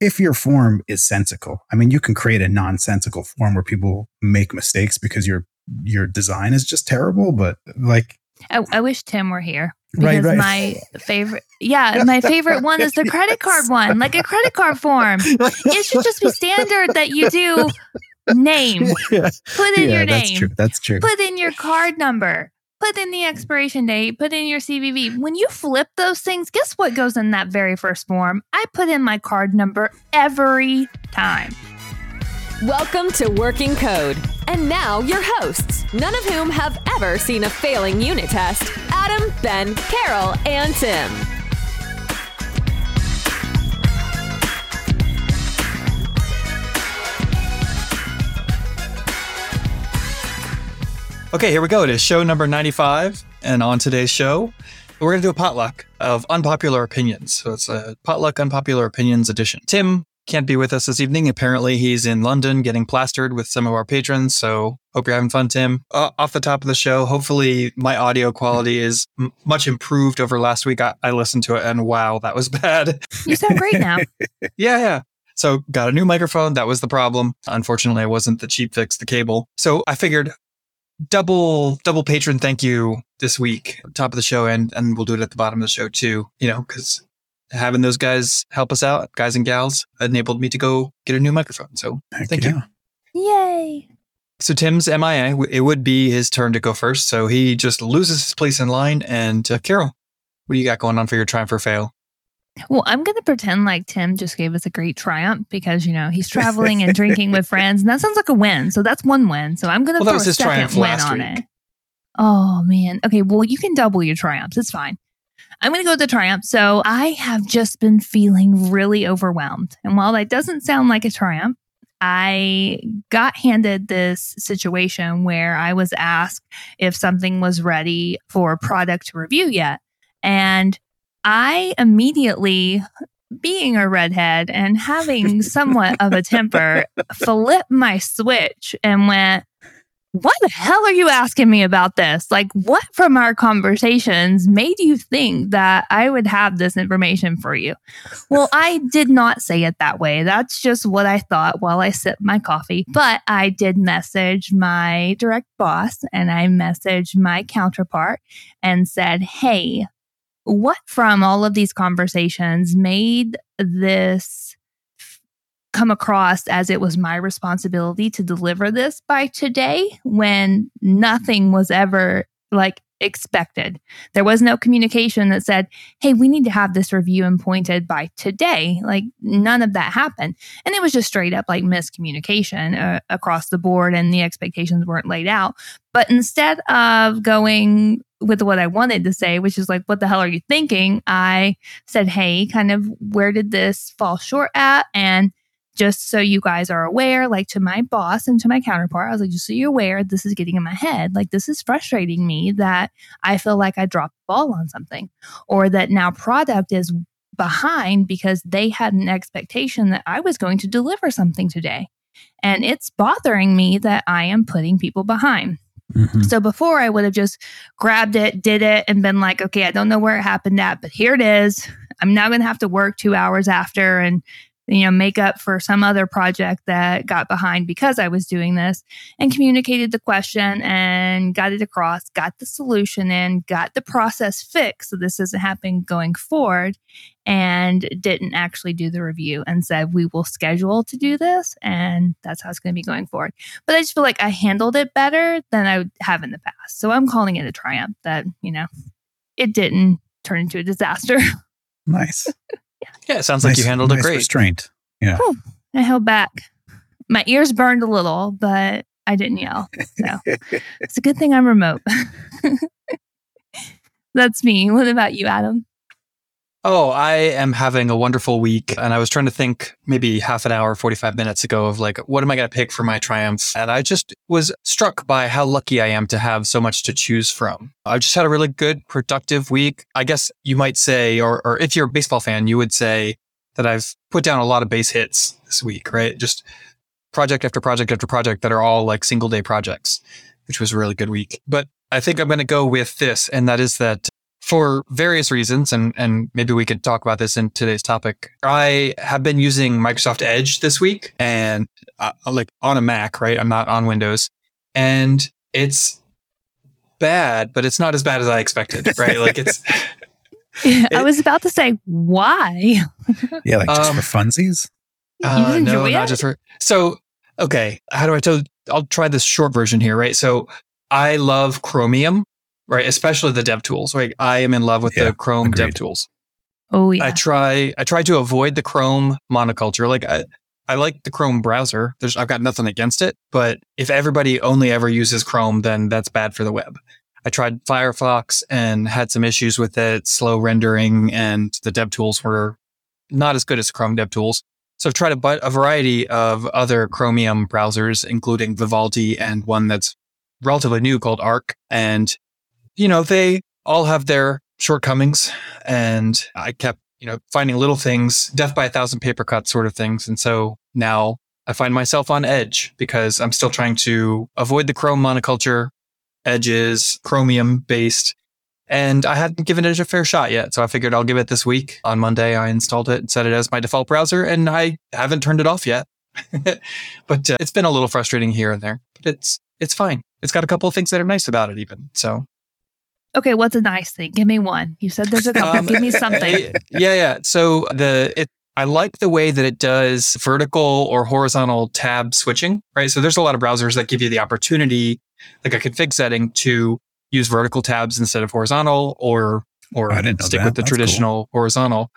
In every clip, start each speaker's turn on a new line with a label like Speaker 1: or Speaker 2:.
Speaker 1: if your form is sensical. I mean, you can create a nonsensical form where people make mistakes because your your design is just terrible. But like,
Speaker 2: I, I wish Tim were here because right, right. my favorite, yeah, my favorite one is the credit card one, like a credit card form. It should just be standard that you do name, put in yeah, your name.
Speaker 1: That's true. That's true.
Speaker 2: Put in your card number put in the expiration date, put in your CVV. When you flip those things, guess what goes in that very first form? I put in my card number every time.
Speaker 3: Welcome to Working Code. And now your hosts, none of whom have ever seen a failing unit test Adam, Ben, Carol, and Tim.
Speaker 4: Okay, here we go. It is show number 95. And on today's show, we're going to do a potluck of unpopular opinions. So it's a potluck unpopular opinions edition. Tim can't be with us this evening. Apparently, he's in London getting plastered with some of our patrons. So hope you're having fun, Tim. Uh, off the top of the show, hopefully my audio quality is m- much improved over last week. I-, I listened to it and wow, that was bad.
Speaker 2: You sound great now.
Speaker 4: yeah, yeah. So got a new microphone. That was the problem. Unfortunately, I wasn't the cheap fix the cable. So I figured double double patron thank you this week top of the show and and we'll do it at the bottom of the show too you know because having those guys help us out guys and gals enabled me to go get a new microphone so Heck thank yeah.
Speaker 2: you yay.
Speaker 4: So tim's mia it would be his turn to go first so he just loses his place in line and uh, carol what do you got going on for your triumph or fail
Speaker 2: well, I'm going to pretend like Tim just gave us a great triumph because, you know, he's traveling and drinking with friends. And that sounds like a win. So that's one win. So I'm going to well, throw a second win on week. it. Oh, man. Okay. Well, you can double your triumphs. It's fine. I'm going to go with the triumph. So I have just been feeling really overwhelmed. And while that doesn't sound like a triumph, I got handed this situation where I was asked if something was ready for product to review yet. And I immediately, being a redhead and having somewhat of a temper, flipped my switch and went, what the hell are you asking me about this? Like, what from our conversations made you think that I would have this information for you? Well, I did not say it that way. That's just what I thought while I sipped my coffee. But I did message my direct boss and I messaged my counterpart and said, Hey, what from all of these conversations made this come across as it was my responsibility to deliver this by today when nothing was ever like expected. There was no communication that said, hey, we need to have this review and pointed by today. Like none of that happened. And it was just straight up like miscommunication uh, across the board and the expectations weren't laid out. But instead of going with what I wanted to say, which is like, what the hell are you thinking? I said, hey, kind of where did this fall short at? And just so you guys are aware, like to my boss and to my counterpart, I was like, just so you're aware, this is getting in my head. Like, this is frustrating me that I feel like I dropped the ball on something, or that now product is behind because they had an expectation that I was going to deliver something today. And it's bothering me that I am putting people behind. Mm-hmm. So before I would have just grabbed it, did it, and been like, okay, I don't know where it happened at, but here it is. I'm now going to have to work two hours after and you know, make up for some other project that got behind because I was doing this and communicated the question and got it across, got the solution in, got the process fixed so this isn't happening going forward, and didn't actually do the review and said, we will schedule to do this. And that's how it's going to be going forward. But I just feel like I handled it better than I have in the past. So I'm calling it a triumph that, you know, it didn't turn into a disaster.
Speaker 1: Nice.
Speaker 4: Yeah, it sounds nice, like you handled
Speaker 1: nice
Speaker 4: it great.
Speaker 1: Restraint. Yeah. Whew,
Speaker 2: I held back. My ears burned a little, but I didn't yell. So it's a good thing I'm remote. That's me. What about you, Adam?
Speaker 4: Oh, I am having a wonderful week. And I was trying to think maybe half an hour, 45 minutes ago of like, what am I going to pick for my triumph? And I just was struck by how lucky I am to have so much to choose from. I just had a really good, productive week. I guess you might say, or, or if you're a baseball fan, you would say that I've put down a lot of base hits this week, right? Just project after project after project that are all like single day projects, which was a really good week. But I think I'm going to go with this. And that is that for various reasons, and, and maybe we could talk about this in today's topic. I have been using Microsoft Edge this week and uh, like on a Mac, right? I'm not on Windows. And it's bad, but it's not as bad as I expected, right? like it's.
Speaker 2: It, I was about to say why.
Speaker 1: yeah, like just um, for funsies.
Speaker 4: Uh, no, not just for. So okay, how do I tell? I'll try this short version here, right? So I love Chromium, right? Especially the dev tools. Right, I am in love with yeah, the Chrome agreed. dev tools.
Speaker 2: Oh yeah.
Speaker 4: I try. I try to avoid the Chrome monoculture. Like I, I like the Chrome browser. There's, I've got nothing against it, but if everybody only ever uses Chrome, then that's bad for the web. I tried Firefox and had some issues with it, slow rendering, and the dev tools were not as good as Chrome dev tools. So I've tried a, a variety of other Chromium browsers, including Vivaldi and one that's relatively new called Arc. And, you know, they all have their shortcomings. And I kept, you know, finding little things, death by a thousand paper cuts sort of things. And so now I find myself on edge because I'm still trying to avoid the Chrome monoculture. Edge is Chromium based. And I hadn't given it a fair shot yet. So I figured I'll give it this week. On Monday, I installed it and set it as my default browser, and I haven't turned it off yet. but uh, it's been a little frustrating here and there, but it's it's fine. It's got a couple of things that are nice about it, even. So,
Speaker 2: okay, what's a nice thing? Give me one. You said there's a couple. Um, Give me something.
Speaker 4: Yeah, yeah. So the it I like the way that it does vertical or horizontal tab switching, right? So there's a lot of browsers that give you the opportunity, like a config setting, to use vertical tabs instead of horizontal or or stick with the That's traditional cool. horizontal.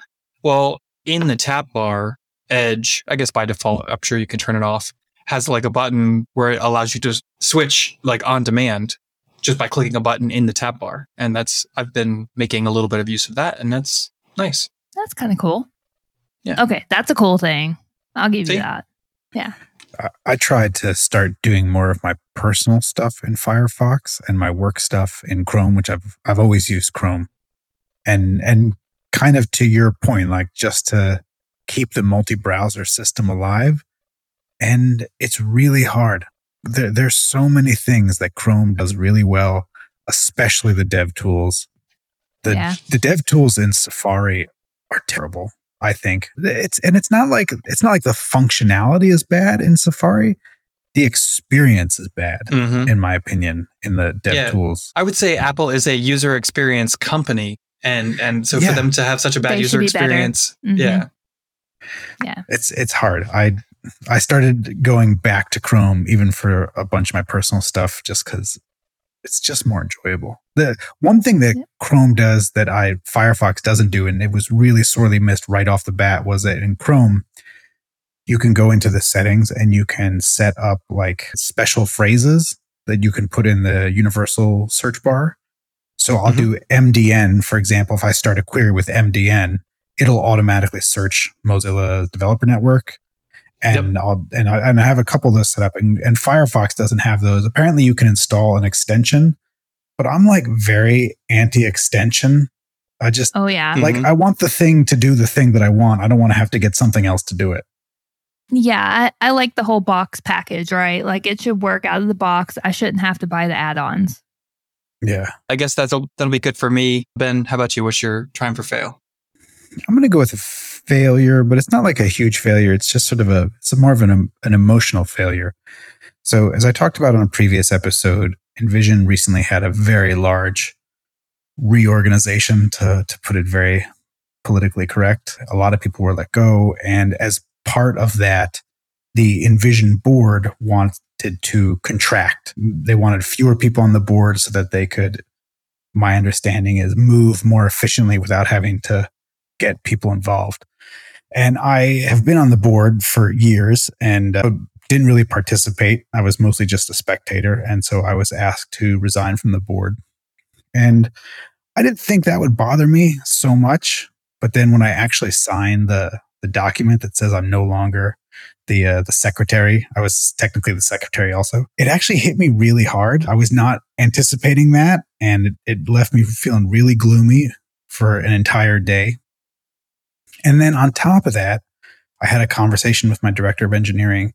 Speaker 4: Well, in the tab bar, Edge, I guess by default, I'm sure you can turn it off, has like a button where it allows you to switch like on demand just by clicking a button in the tab bar. And that's, I've been making a little bit of use of that and that's nice.
Speaker 2: That's kind of cool. Yeah. Okay. That's a cool thing. I'll give See? you that. Yeah.
Speaker 1: I tried to start doing more of my personal stuff in Firefox and my work stuff in Chrome, which I've I've always used Chrome. And and kind of to your point, like just to keep the multi-browser system alive. And it's really hard. There, there's so many things that Chrome does really well, especially the dev tools. The yeah. the dev tools in Safari are terrible. I think it's and it's not like it's not like the functionality is bad in Safari. The experience is bad, mm-hmm. in my opinion, in the dev yeah. tools.
Speaker 4: I would say Apple is a user experience company, and and so yeah. for them to have such a bad they user experience, mm-hmm. yeah,
Speaker 2: yeah,
Speaker 1: it's it's hard. I I started going back to Chrome even for a bunch of my personal stuff, just because it's just more enjoyable. The one thing that Chrome does that I Firefox doesn't do, and it was really sorely missed right off the bat, was that in Chrome, you can go into the settings and you can set up like special phrases that you can put in the universal search bar. So I'll mm-hmm. do MDN, for example. If I start a query with MDN, it'll automatically search Mozilla Developer Network and yep. I'll and I, and I have a couple of those set up, and, and Firefox doesn't have those. Apparently, you can install an extension, but I'm like very anti-extension. I just
Speaker 2: oh yeah,
Speaker 1: like mm-hmm. I want the thing to do the thing that I want. I don't want to have to get something else to do it.
Speaker 2: Yeah, I, I like the whole box package, right? Like it should work out of the box. I shouldn't have to buy the add-ons.
Speaker 1: Yeah,
Speaker 4: I guess that's that'll be good for me. Ben, how about you? What's your trying for fail?
Speaker 1: I'm going to go with a failure, but it's not like a huge failure. It's just sort of a, it's more of an, an emotional failure. So, as I talked about on a previous episode, InVision recently had a very large reorganization, to, to put it very politically correct. A lot of people were let go. And as part of that, the InVision board wanted to contract. They wanted fewer people on the board so that they could, my understanding is, move more efficiently without having to get people involved. And I have been on the board for years and uh, didn't really participate. I was mostly just a spectator. And so I was asked to resign from the board. And I didn't think that would bother me so much. But then when I actually signed the, the document that says I'm no longer the uh, the secretary. I was technically the secretary also. It actually hit me really hard. I was not anticipating that, and it, it left me feeling really gloomy for an entire day. And then on top of that, I had a conversation with my director of engineering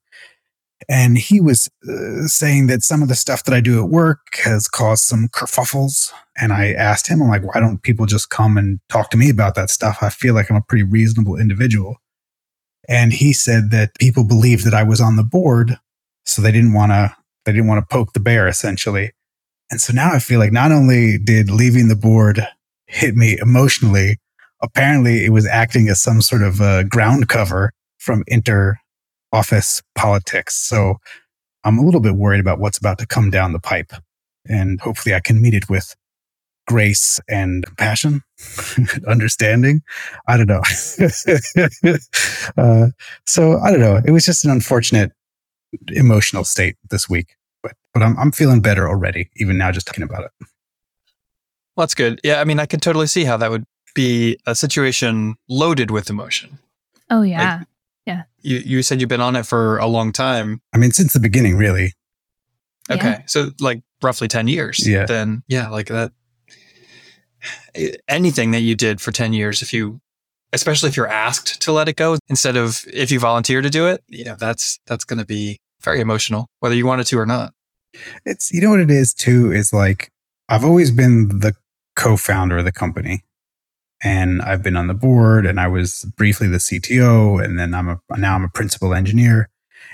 Speaker 1: And he was uh, saying that some of the stuff that I do at work has caused some kerfuffles. And I asked him, I'm like, why don't people just come and talk to me about that stuff? I feel like I'm a pretty reasonable individual. And he said that people believed that I was on the board, so they didn't want to they didn't want to poke the bear essentially. And so now I feel like not only did leaving the board hit me emotionally, apparently it was acting as some sort of a ground cover from inter office politics. So I'm a little bit worried about what's about to come down the pipe. And hopefully I can meet it with grace and compassion, understanding. I don't know. uh, so I don't know. It was just an unfortunate emotional state this week, but but I'm I'm feeling better already, even now just talking about it.
Speaker 4: Well, that's good. Yeah, I mean, I can totally see how that would be a situation loaded with emotion.
Speaker 2: Oh yeah, like, yeah.
Speaker 4: You you said you've been on it for a long time.
Speaker 1: I mean, since the beginning, really.
Speaker 4: Okay, yeah. so like roughly ten years.
Speaker 1: Yeah.
Speaker 4: Then yeah, like that. Eh, anything that you did for ten years, if you especially if you're asked to let it go instead of if you volunteer to do it, you know, that's that's going to be very emotional whether you wanted to or not.
Speaker 1: It's you know what it is too is like I've always been the co-founder of the company and I've been on the board and I was briefly the CTO and then I'm a now I'm a principal engineer.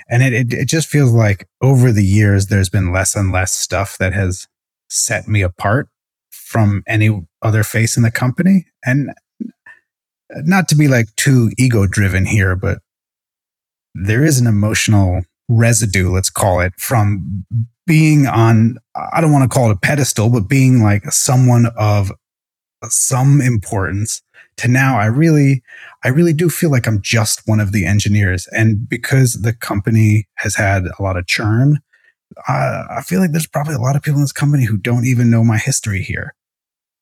Speaker 1: And it, it it just feels like over the years there's been less and less stuff that has set me apart from any other face in the company. And not to be like too ego driven here, but there is an emotional residue, let's call it, from being on, I don't want to call it a pedestal, but being like someone of some importance to now I really, I really do feel like I'm just one of the engineers. And because the company has had a lot of churn, I feel like there's probably a lot of people in this company who don't even know my history here.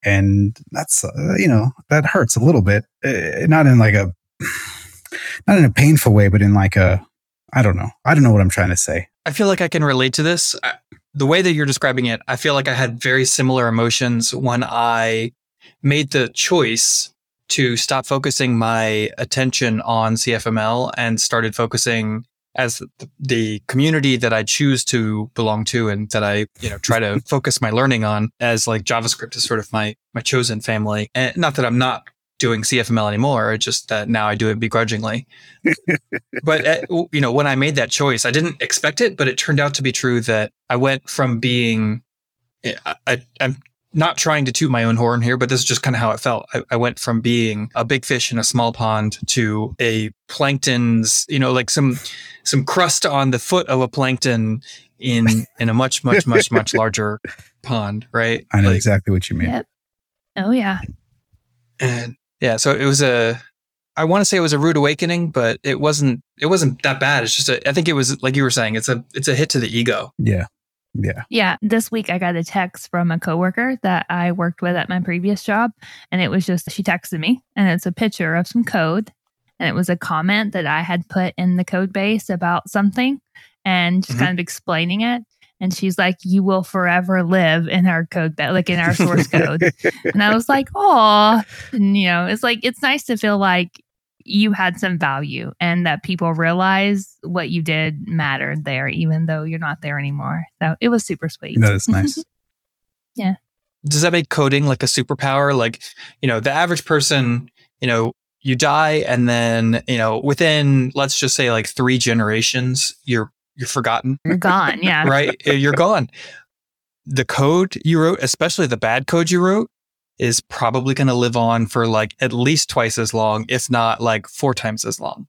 Speaker 1: And that's uh, you know that hurts a little bit uh, not in like a not in a painful way but in like a i don't know. I don't know what i'm trying to say.
Speaker 4: I feel like i can relate to this. The way that you're describing it i feel like i had very similar emotions when i made the choice to stop focusing my attention on cfml and started focusing as the community that I choose to belong to and that I, you know, try to focus my learning on as like JavaScript is sort of my, my chosen family. And not that I'm not doing CFML anymore, It's just that now I do it begrudgingly. but, uh, you know, when I made that choice, I didn't expect it, but it turned out to be true that I went from being, I, I, I'm not trying to toot my own horn here, but this is just kind of how it felt. I, I, went from being a big fish in a small pond to a plankton's, you know, like some some crust on the foot of a plankton in in a much much much much larger pond, right?
Speaker 1: I know
Speaker 4: like,
Speaker 1: exactly what you mean. Yep.
Speaker 2: Oh yeah.
Speaker 4: And yeah, so it was a I want to say it was a rude awakening, but it wasn't it wasn't that bad. It's just a, I think it was like you were saying, it's a it's a hit to the ego.
Speaker 1: Yeah. Yeah.
Speaker 2: Yeah. This week I got a text from a coworker that I worked with at my previous job. And it was just, she texted me and it's a picture of some code. And it was a comment that I had put in the code base about something and just mm-hmm. kind of explaining it. And she's like, You will forever live in our code, like in our source code. and I was like, Oh, you know, it's like, it's nice to feel like you had some value and that people realize what you did mattered there, even though you're not there anymore. So it was super sweet.
Speaker 1: That is nice.
Speaker 2: yeah.
Speaker 4: Does that make coding like a superpower? Like, you know, the average person, you know, you die and then, you know, within let's just say like three generations, you're you're forgotten.
Speaker 2: You're gone. Yeah.
Speaker 4: right? You're gone. The code you wrote, especially the bad code you wrote, is probably going to live on for like at least twice as long, if not like four times as long.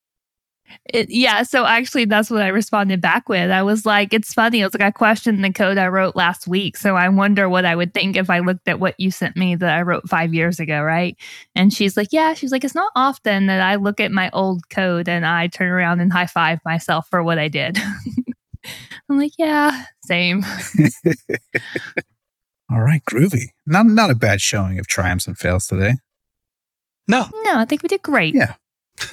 Speaker 2: It, yeah, so actually, that's what I responded back with. I was like, it's funny. I was like, I questioned the code I wrote last week. So I wonder what I would think if I looked at what you sent me that I wrote five years ago, right? And she's like, yeah, she's like, it's not often that I look at my old code and I turn around and high five myself for what I did. I'm like, yeah, same.
Speaker 1: All right, groovy. Not not a bad showing of triumphs and fails today.
Speaker 4: No.
Speaker 2: No, I think we did great.
Speaker 1: Yeah.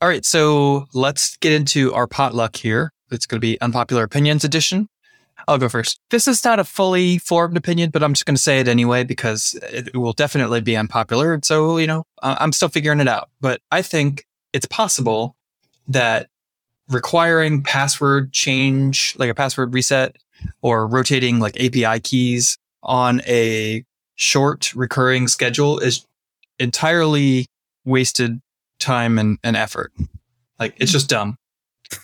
Speaker 4: All right, so let's get into our potluck here. It's going to be unpopular opinions edition. I'll go first. This is not a fully formed opinion, but I'm just going to say it anyway because it will definitely be unpopular. So, you know, I'm still figuring it out. But I think it's possible that requiring password change, like a password reset or rotating like API keys on a short recurring schedule is entirely wasted time and, and effort. Like it's just dumb.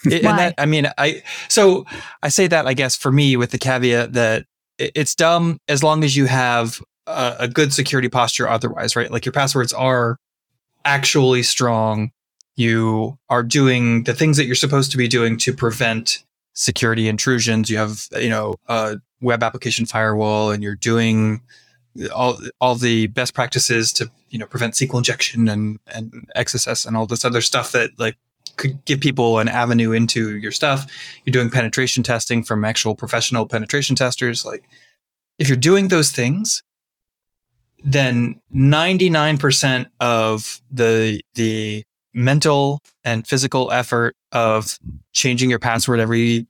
Speaker 4: It, and that, I mean, I, so I say that, I guess, for me with the caveat that it, it's dumb as long as you have a, a good security posture otherwise, right? Like your passwords are actually strong. You are doing the things that you're supposed to be doing to prevent security intrusions. You have, you know, a web application firewall and you're doing all all the best practices to you know prevent SQL injection and and XSS and all this other stuff that like could give people an avenue into your stuff. You're doing penetration testing from actual professional penetration testers. Like if you're doing those things, then 99% of the the mental and physical effort of changing your password every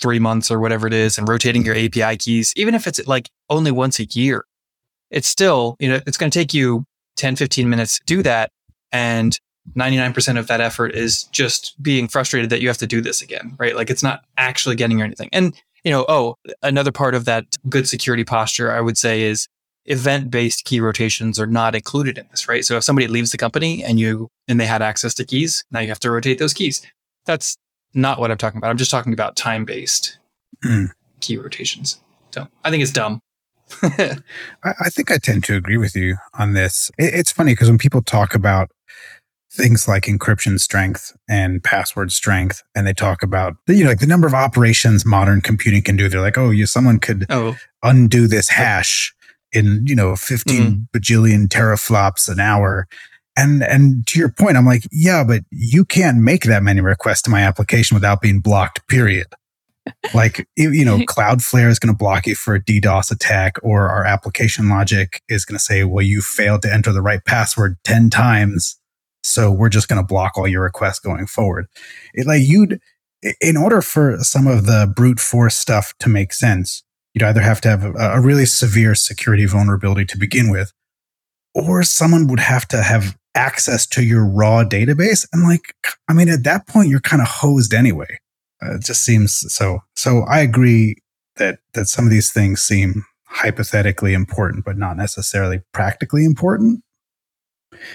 Speaker 4: three months or whatever it is and rotating your API keys, even if it's like only once a year, it's still, you know, it's going to take you 10, 15 minutes to do that. And 99% of that effort is just being frustrated that you have to do this again, right? Like it's not actually getting you anything. And, you know, oh, another part of that good security posture, I would say is event based key rotations are not included in this, right? So if somebody leaves the company and you, and they had access to keys, now you have to rotate those keys. That's not what I'm talking about. I'm just talking about time based mm. key rotations. So I think it's dumb.
Speaker 1: I, I, think I tend to agree with you on this. It, it's funny because when people talk about things like encryption strength and password strength, and they talk about you know like the number of operations modern computing can do, they're like, oh, you someone could oh. undo this hash in you know 15 mm-hmm. bajillion teraflops an hour. And and to your point, I'm like, yeah, but you can't make that many requests to my application without being blocked. Period like you know cloudflare is going to block you for a ddos attack or our application logic is going to say well you failed to enter the right password 10 times so we're just going to block all your requests going forward it like you'd in order for some of the brute force stuff to make sense you'd either have to have a, a really severe security vulnerability to begin with or someone would have to have access to your raw database and like i mean at that point you're kind of hosed anyway uh, it just seems so. So I agree that that some of these things seem hypothetically important, but not necessarily practically important.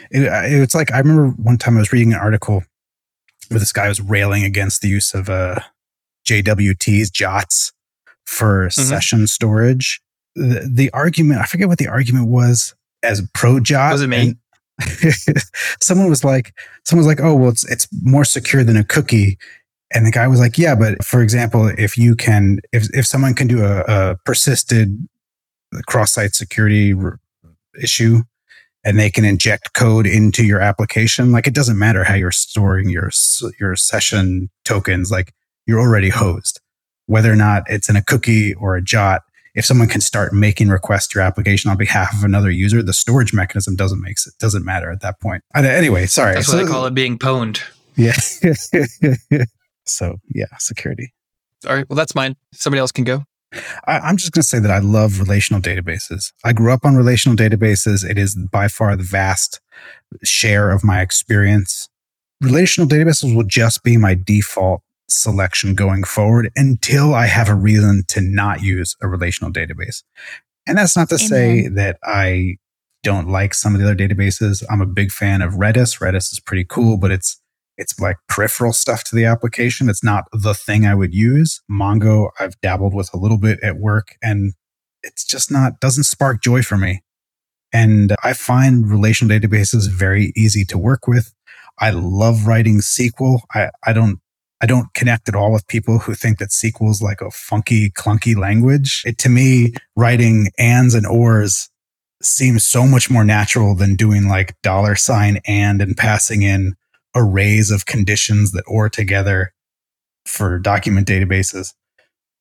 Speaker 1: It, it's like I remember one time I was reading an article where this guy was railing against the use of uh, JWTs, JOTs for mm-hmm. session storage. The, the, argument, I forget what the argument was as pro JOT.
Speaker 4: Was it me?
Speaker 1: someone was like, someone was like, oh, well, it's, it's more secure than a cookie and the guy was like, yeah, but for example, if you can, if, if someone can do a, a persisted cross site security issue and they can inject code into your application, like it doesn't matter how you're storing your, your session tokens, like you're already hosed. Whether or not it's in a cookie or a jot, if someone can start making requests to your application on behalf of another user, the storage mechanism doesn't make it doesn't matter at that point. Anyway, sorry.
Speaker 4: That's what so, I call it being pwned.
Speaker 1: Yeah. So yeah, security.
Speaker 4: All right. Well, that's mine. Somebody else can go.
Speaker 1: I, am just going to say that I love relational databases. I grew up on relational databases. It is by far the vast share of my experience. Relational databases will just be my default selection going forward until I have a reason to not use a relational database. And that's not to Amen. say that I don't like some of the other databases. I'm a big fan of Redis. Redis is pretty cool, but it's it's like peripheral stuff to the application. It's not the thing I would use. Mongo, I've dabbled with a little bit at work and it's just not, doesn't spark joy for me. And I find relational databases very easy to work with. I love writing SQL. I, I don't, I don't connect at all with people who think that SQL is like a funky, clunky language. It, to me, writing ands and ors seems so much more natural than doing like dollar sign and and passing in arrays of conditions that OR together for document databases.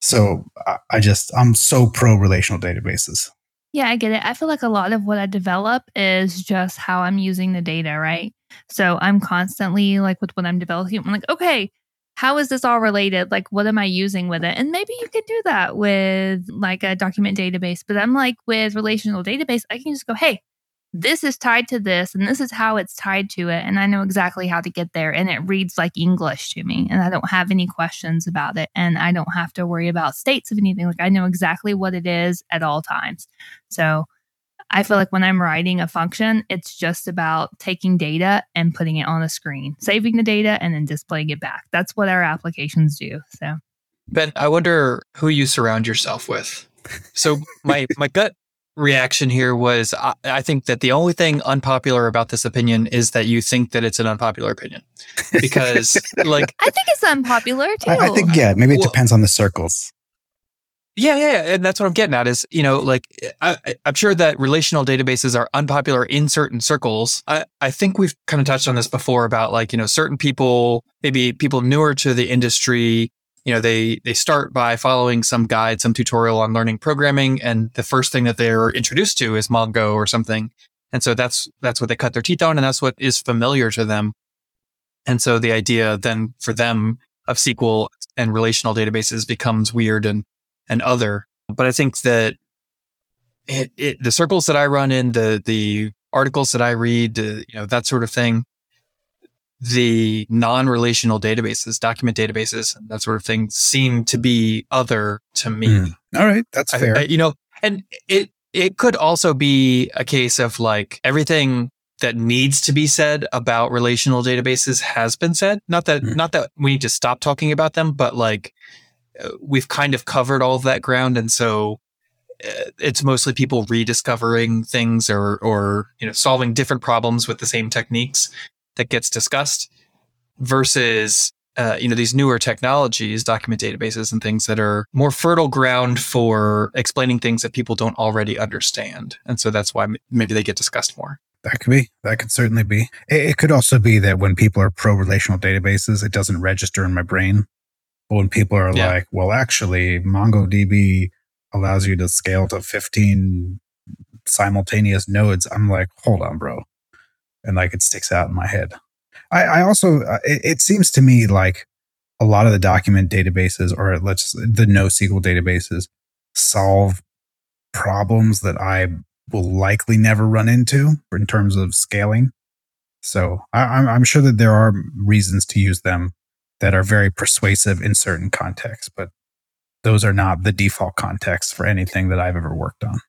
Speaker 1: So I just, I'm so pro relational databases.
Speaker 2: Yeah, I get it. I feel like a lot of what I develop is just how I'm using the data, right? So I'm constantly like with what I'm developing, I'm like, okay, how is this all related? Like, what am I using with it? And maybe you could do that with like a document database. But I'm like, with relational database, I can just go, hey, this is tied to this and this is how it's tied to it and i know exactly how to get there and it reads like english to me and i don't have any questions about it and i don't have to worry about states of anything like i know exactly what it is at all times so i feel like when i'm writing a function it's just about taking data and putting it on a screen saving the data and then displaying it back that's what our applications do so
Speaker 4: ben i wonder who you surround yourself with so my my gut reaction here was I, I, think that the only thing unpopular about this opinion is that you think that it's an unpopular opinion because like
Speaker 2: I think it's unpopular too.
Speaker 1: I, I think yeah, maybe it well, depends on the circles.
Speaker 4: Yeah, yeah, and that's what I'm getting at is, you know, like I, am sure that relational databases are unpopular in certain circles. I, I think we've kind of touched on this before about like, you know, certain people, maybe people newer to the industry you know they they start by following some guide some tutorial on learning programming and the first thing that they're introduced to is mongo or something and so that's that's what they cut their teeth on and that's what is familiar to them and so the idea then for them of sql and relational databases becomes weird and and other but i think that it, it the circles that i run in the the articles that i read uh, you know that sort of thing the non-relational databases, document databases, that sort of thing seem to be other to me. Mm.
Speaker 1: All right, that's fair.
Speaker 4: I, you know, and it it could also be a case of like everything that needs to be said about relational databases has been said. Not that mm. not that we need to stop talking about them, but like we've kind of covered all of that ground, and so uh, it's mostly people rediscovering things or or you know solving different problems with the same techniques that gets discussed versus uh, you know these newer technologies document databases and things that are more fertile ground for explaining things that people don't already understand and so that's why maybe they get discussed more.
Speaker 1: That could be. That could certainly be. It, it could also be that when people are pro relational databases it doesn't register in my brain but when people are yeah. like well actually mongodb allows you to scale to 15 simultaneous nodes i'm like hold on bro and like it sticks out in my head. I, I also, uh, it, it, seems to me like a lot of the document databases or let's the NoSQL databases solve problems that I will likely never run into in terms of scaling. So I, I'm sure that there are reasons to use them that are very persuasive in certain contexts, but those are not the default contexts for anything that I've ever worked on.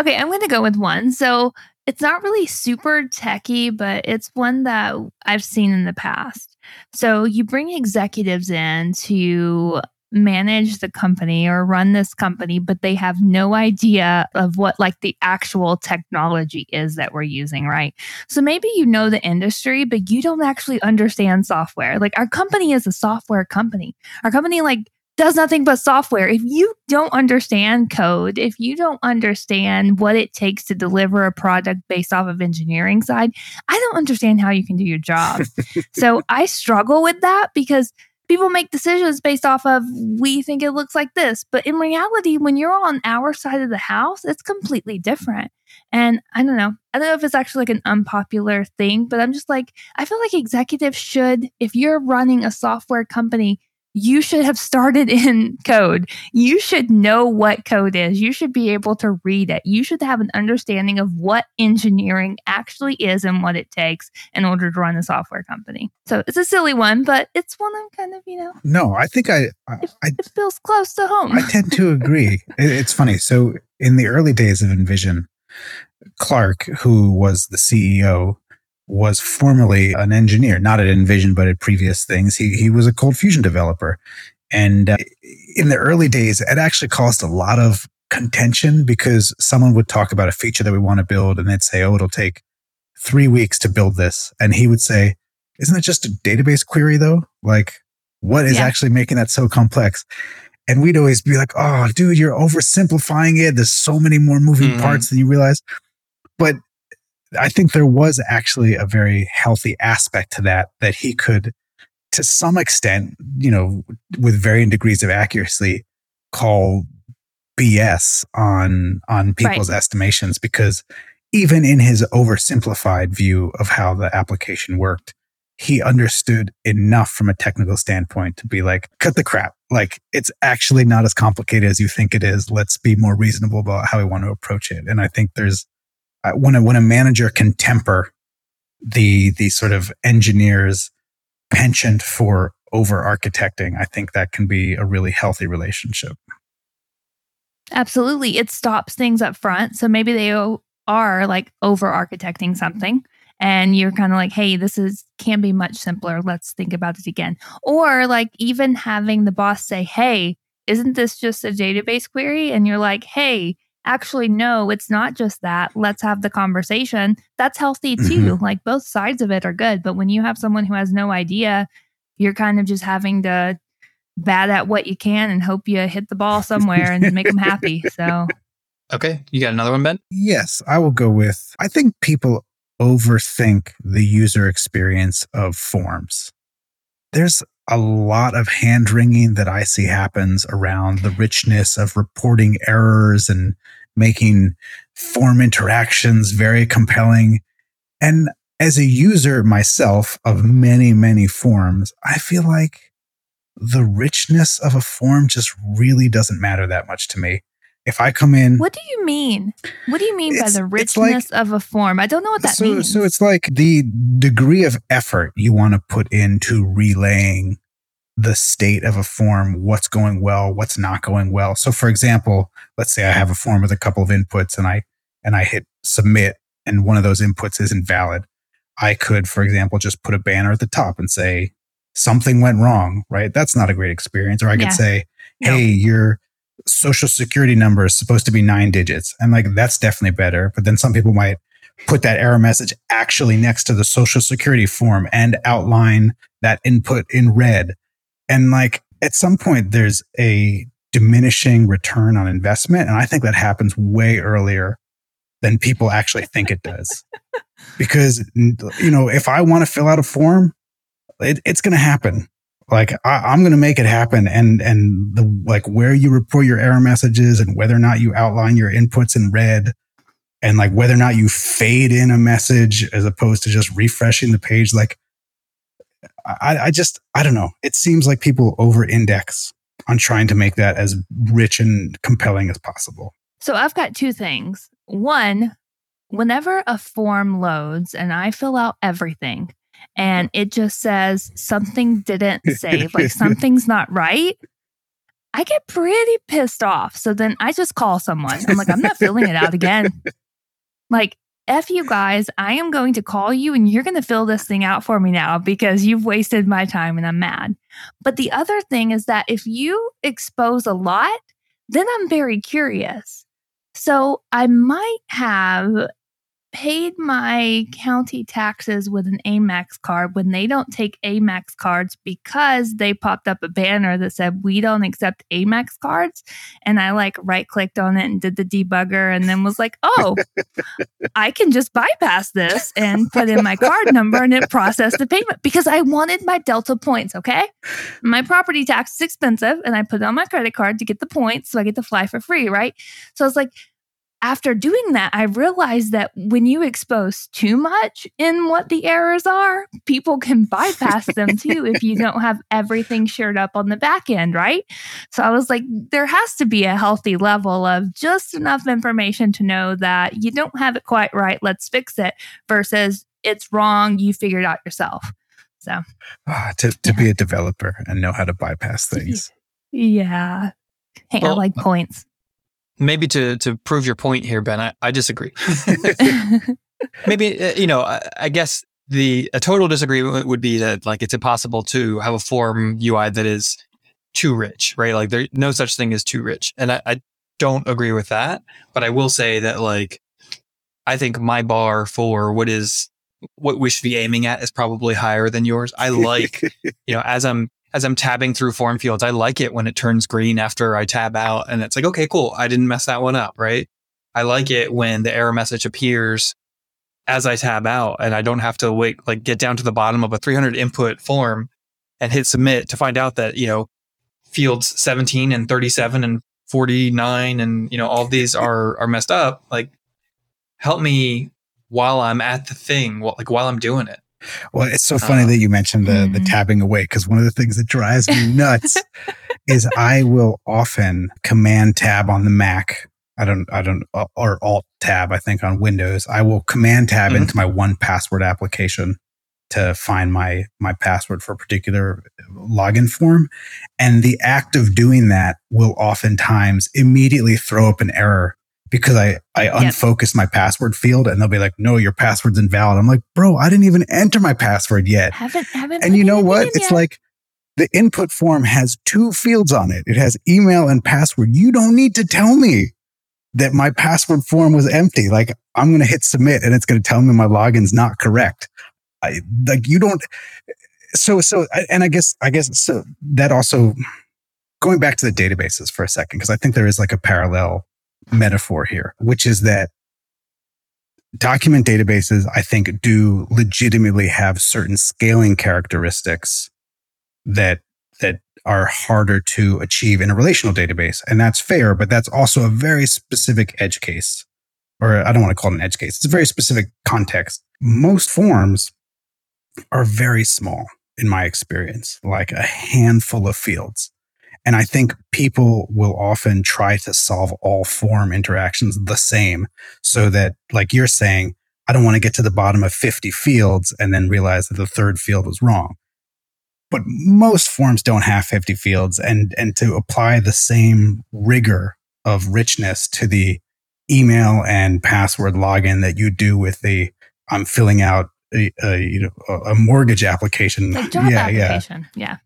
Speaker 2: Okay, I'm going to go with one. So it's not really super techy, but it's one that I've seen in the past. So you bring executives in to manage the company or run this company, but they have no idea of what like the actual technology is that we're using, right? So maybe you know the industry, but you don't actually understand software. Like our company is a software company. Our company like does nothing but software. If you don't understand code, if you don't understand what it takes to deliver a product based off of engineering side, I don't understand how you can do your job. so I struggle with that because people make decisions based off of we think it looks like this, but in reality when you're on our side of the house, it's completely different. And I don't know. I don't know if it's actually like an unpopular thing, but I'm just like I feel like executives should if you're running a software company you should have started in code. You should know what code is. You should be able to read it. You should have an understanding of what engineering actually is and what it takes in order to run a software company. So it's a silly one, but it's one I'm kind of, you know.
Speaker 1: No, I think I, I,
Speaker 2: it, it feels close to home.
Speaker 1: I tend to agree. it's funny. So in the early days of InVision, Clark, who was the CEO, was formerly an engineer, not at InVision, but at previous things. He, he was a ColdFusion developer. And uh, in the early days, it actually caused a lot of contention because someone would talk about a feature that we want to build and they'd say, oh, it'll take three weeks to build this. And he would say, isn't it just a database query though? Like, what is yeah. actually making that so complex? And we'd always be like, oh, dude, you're oversimplifying it. There's so many more moving mm-hmm. parts than you realize. But I think there was actually a very healthy aspect to that, that he could, to some extent, you know, with varying degrees of accuracy, call BS on on people's right. estimations because even in his oversimplified view of how the application worked, he understood enough from a technical standpoint to be like, cut the crap. Like, it's actually not as complicated as you think it is. Let's be more reasonable about how we want to approach it. And I think there's when a, when a manager can temper the the sort of engineer's penchant for over architecting, I think that can be a really healthy relationship.
Speaker 2: Absolutely. It stops things up front. So maybe they are like over architecting something and you're kind of like, hey, this is can be much simpler. Let's think about it again. Or like even having the boss say, hey, isn't this just a database query? And you're like, hey, actually, no, it's not just that. Let's have the conversation. That's healthy too. Mm-hmm. Like both sides of it are good. But when you have someone who has no idea, you're kind of just having to bat at what you can and hope you hit the ball somewhere and make them happy. So,
Speaker 4: okay, you got another one, Ben?
Speaker 1: Yes, I will go with I think people overthink the user experience of forms. There's a lot of hand wringing that I see happens around the richness of reporting errors and making form interactions very compelling. And as a user myself of many, many forms, I feel like the richness of a form just really doesn't matter that much to me. If I come in,
Speaker 2: what do you mean? What do you mean by the richness like, of a form? I don't know what that
Speaker 1: so,
Speaker 2: means.
Speaker 1: So it's like the degree of effort you want to put into relaying the state of a form, what's going well, what's not going well. So for example, let's say I have a form with a couple of inputs and I and I hit submit and one of those inputs isn't valid. I could, for example, just put a banner at the top and say something went wrong, right? That's not a great experience. Or I could yeah. say, hey, no. your social security number is supposed to be nine digits. And like, that's definitely better. But then some people might put that error message actually next to the social security form and outline that input in red. And like, at some point, there's a diminishing return on investment. And I think that happens way earlier than people actually think it does. because, you know, if I want to fill out a form, it, it's going to happen. Like I, am going to make it happen, and and the like where you report your error messages and whether or not you outline your inputs in red, and like whether or not you fade in a message as opposed to just refreshing the page. Like I, I just I don't know. It seems like people over index on trying to make that as rich and compelling as possible.
Speaker 2: So I've got two things. One, whenever a form loads and I fill out everything, and it just says something didn't save, like something's not right, I get pretty pissed off. So then I just call someone. I'm like, I'm not filling it out again. Like, F you guys, I am going to call you and you're going to fill this thing out for me now because you've wasted my time and I'm mad. But the other thing is that if you expose a lot, then I'm very curious. So I might have paid my county taxes with an Amex card when they don't take Amex cards because they popped up a banner that said we don't accept Amex cards and I like right clicked on it and did the debugger and then was like, "Oh, I can just bypass this and put in my card number and it processed the payment because I wanted my Delta points, okay? My property tax is expensive and I put it on my credit card to get the points so I get to fly for free, right? So I was like, after doing that, I realized that when you expose too much in what the errors are, people can bypass them too if you don't have everything shared up on the back end, right? So I was like, there has to be a healthy level of just enough information to know that you don't have it quite right, let's fix it, versus it's wrong, you figured out yourself. So
Speaker 1: ah, to, to yeah. be a developer and know how to bypass things.
Speaker 2: Yeah. Hey, well, I like points
Speaker 4: maybe to to prove your point here, Ben, I, I disagree. maybe uh, you know, I, I, guess the a total disagreement would be that like it's impossible to have a form UI that is too rich, right? Like there's no such thing as too rich, and I, I don't agree with that. But I will say that like I think my bar for what is what we should be aiming at is probably higher than yours. I like, you know, as I'm as I'm tabbing through form fields, I like it when it turns green after I tab out and it's like, okay, cool. I didn't mess that one up, right? I like it when the error message appears as I tab out and I don't have to wait, like get down to the bottom of a 300 input form and hit submit to find out that, you know, fields 17 and 37 and 49 and, you know, all these are, are messed up. Like help me while I'm at the thing, like while I'm doing it.
Speaker 1: Well, it's so funny uh, that you mentioned the mm-hmm. the tabbing away because one of the things that drives me nuts is I will often command tab on the Mac. I don't, I don't, uh, or Alt Tab, I think on Windows, I will Command Tab mm-hmm. into my 1Password application to find my my password for a particular login form and the act of doing that will oftentimes immediately throw up an error because I, I yep. unfocus my password field and they'll be like, no, your password's invalid. I'm like, bro, I didn't even enter my password yet.
Speaker 2: Haven't, haven't
Speaker 1: and you know what? It's yet. like the input form has two fields on it. It has email and password. You don't need to tell me that my password form was empty. Like I'm going to hit submit and it's going to tell me my login's not correct. I, like you don't. So, so, and I guess, I guess so that also going back to the databases for a second, because I think there is like a parallel metaphor here, which is that document databases, I think, do legitimately have certain scaling characteristics that that are harder to achieve in a relational database. And that's fair, but that's also a very specific edge case. Or I don't want to call it an edge case. It's a very specific context. Most forms are very small in my experience, like a handful of fields. And I think people will often try to solve all form interactions the same so that, like you're saying, I don't want to get to the bottom of 50 fields and then realize that the third field was wrong. But most forms don't have 50 fields and, and to apply the same rigor of richness to the email and password login that you do with the I'm filling out a, a you know a mortgage application.
Speaker 2: Like job yeah, application. Yeah. yeah.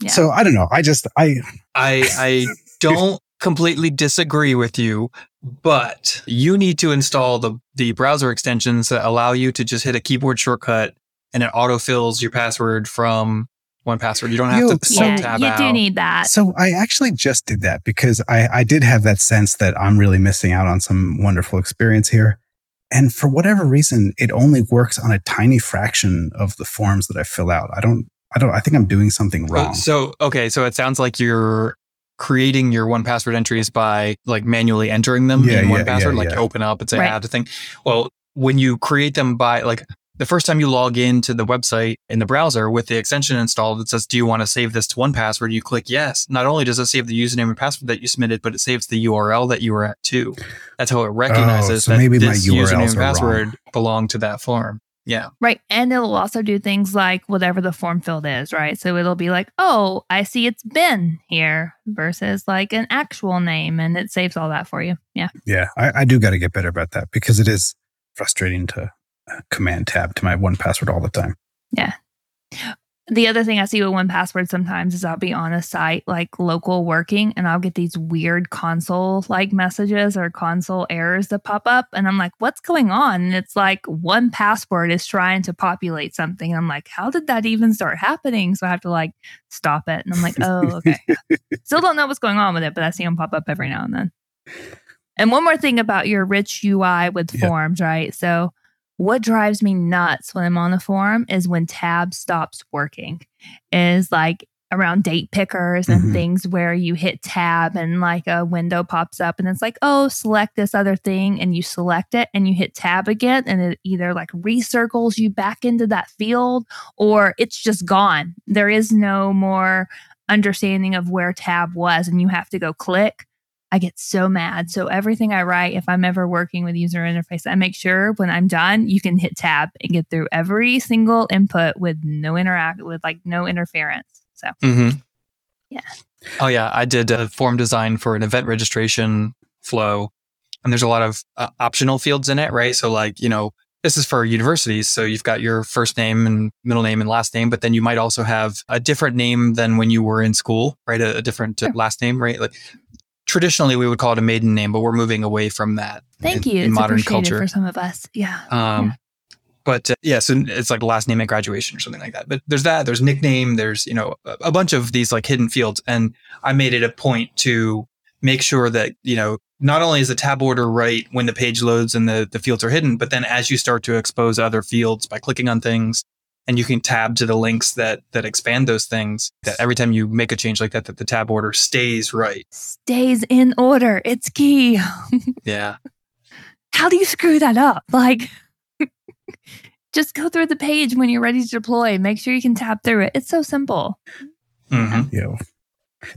Speaker 1: Yeah. So I don't know. I just I
Speaker 4: I I don't completely disagree with you, but you need to install the the browser extensions that allow you to just hit a keyboard shortcut and it autofills your password from 1Password. You don't have Yo, to yeah, tab
Speaker 2: you
Speaker 4: out.
Speaker 2: do need that.
Speaker 1: So I actually just did that because I, I did have that sense that I'm really missing out on some wonderful experience here. And for whatever reason, it only works on a tiny fraction of the forms that I fill out. I don't I don't. I think I'm doing something wrong.
Speaker 4: So okay, so it sounds like you're creating your 1Password entries by like manually entering them yeah, in 1Password, yeah, like you open up and say right. add a thing. Well, when you create them by like the first time you log into the website in the browser with the extension installed, it says, Do you want to save this to 1Password? You click yes. Not only does it save the username and password that you submitted, but it saves the URL that you were at too. That's how it recognizes oh, so that maybe this my URLs username and password wrong. belong to that form. Yeah.
Speaker 2: Right. And it'll also do things like whatever the form field is, right? So it'll be like, oh, I see it's Ben here versus like an actual name. And it saves all that for you. Yeah.
Speaker 1: Yeah. I, I do got to get better about that because it is frustrating to uh, command tab to my 1Password all the time.
Speaker 2: Yeah the other thing I see with 1Password sometimes is I'll be on a site like local working and I'll get these weird console like messages or console errors that pop up. And I'm like, what's going on? And it's like 1Password is trying to populate something. And I'm like, how did that even start happening? So I have to like stop it. And I'm like, oh, okay. Still don't know what's going on with it, but I see them pop up every now and then. And one more thing about your rich UI with yep. forms, right? So what drives me nuts when I'm on the forum is when tab stops working. Is like around date pickers and mm-hmm. things where you hit tab and like a window pops up and it's like, oh, select this other thing and you select it and you hit tab again and it either like recircles you back into that field or it's just gone. There is no more understanding of where tab was and you have to go click. I get so mad. So everything I write, if I'm ever working with user interface, I make sure when I'm done, you can hit tab and get through every single input with no interact with like no interference. So mm-hmm. yeah.
Speaker 4: Oh yeah, I did a form design for an event registration flow, and there's a lot of uh, optional fields in it, right? So like you know. This is for universities. So you've got your first name and middle name and last name, but then you might also have a different name than when you were in school, right? A, a different sure. last name, right? Like traditionally we would call it a maiden name, but we're moving away from that.
Speaker 2: Thank in, you. In it's modern culture for some of us. Yeah. Um,
Speaker 4: yeah. But uh, yeah, so it's like last name at graduation or something like that. But there's that. There's nickname. There's you know a, a bunch of these like hidden fields, and I made it a point to make sure that you know not only is the tab order right when the page loads and the, the fields are hidden, but then as you start to expose other fields by clicking on things, and you can tab to the links that that expand those things that every time you make a change like that that the tab order stays right.
Speaker 2: Stays in order. It's key.
Speaker 4: Yeah.
Speaker 2: How do you screw that up? Like just go through the page when you're ready to deploy. Make sure you can tab through it. It's so simple.
Speaker 1: Mm-hmm. yeah.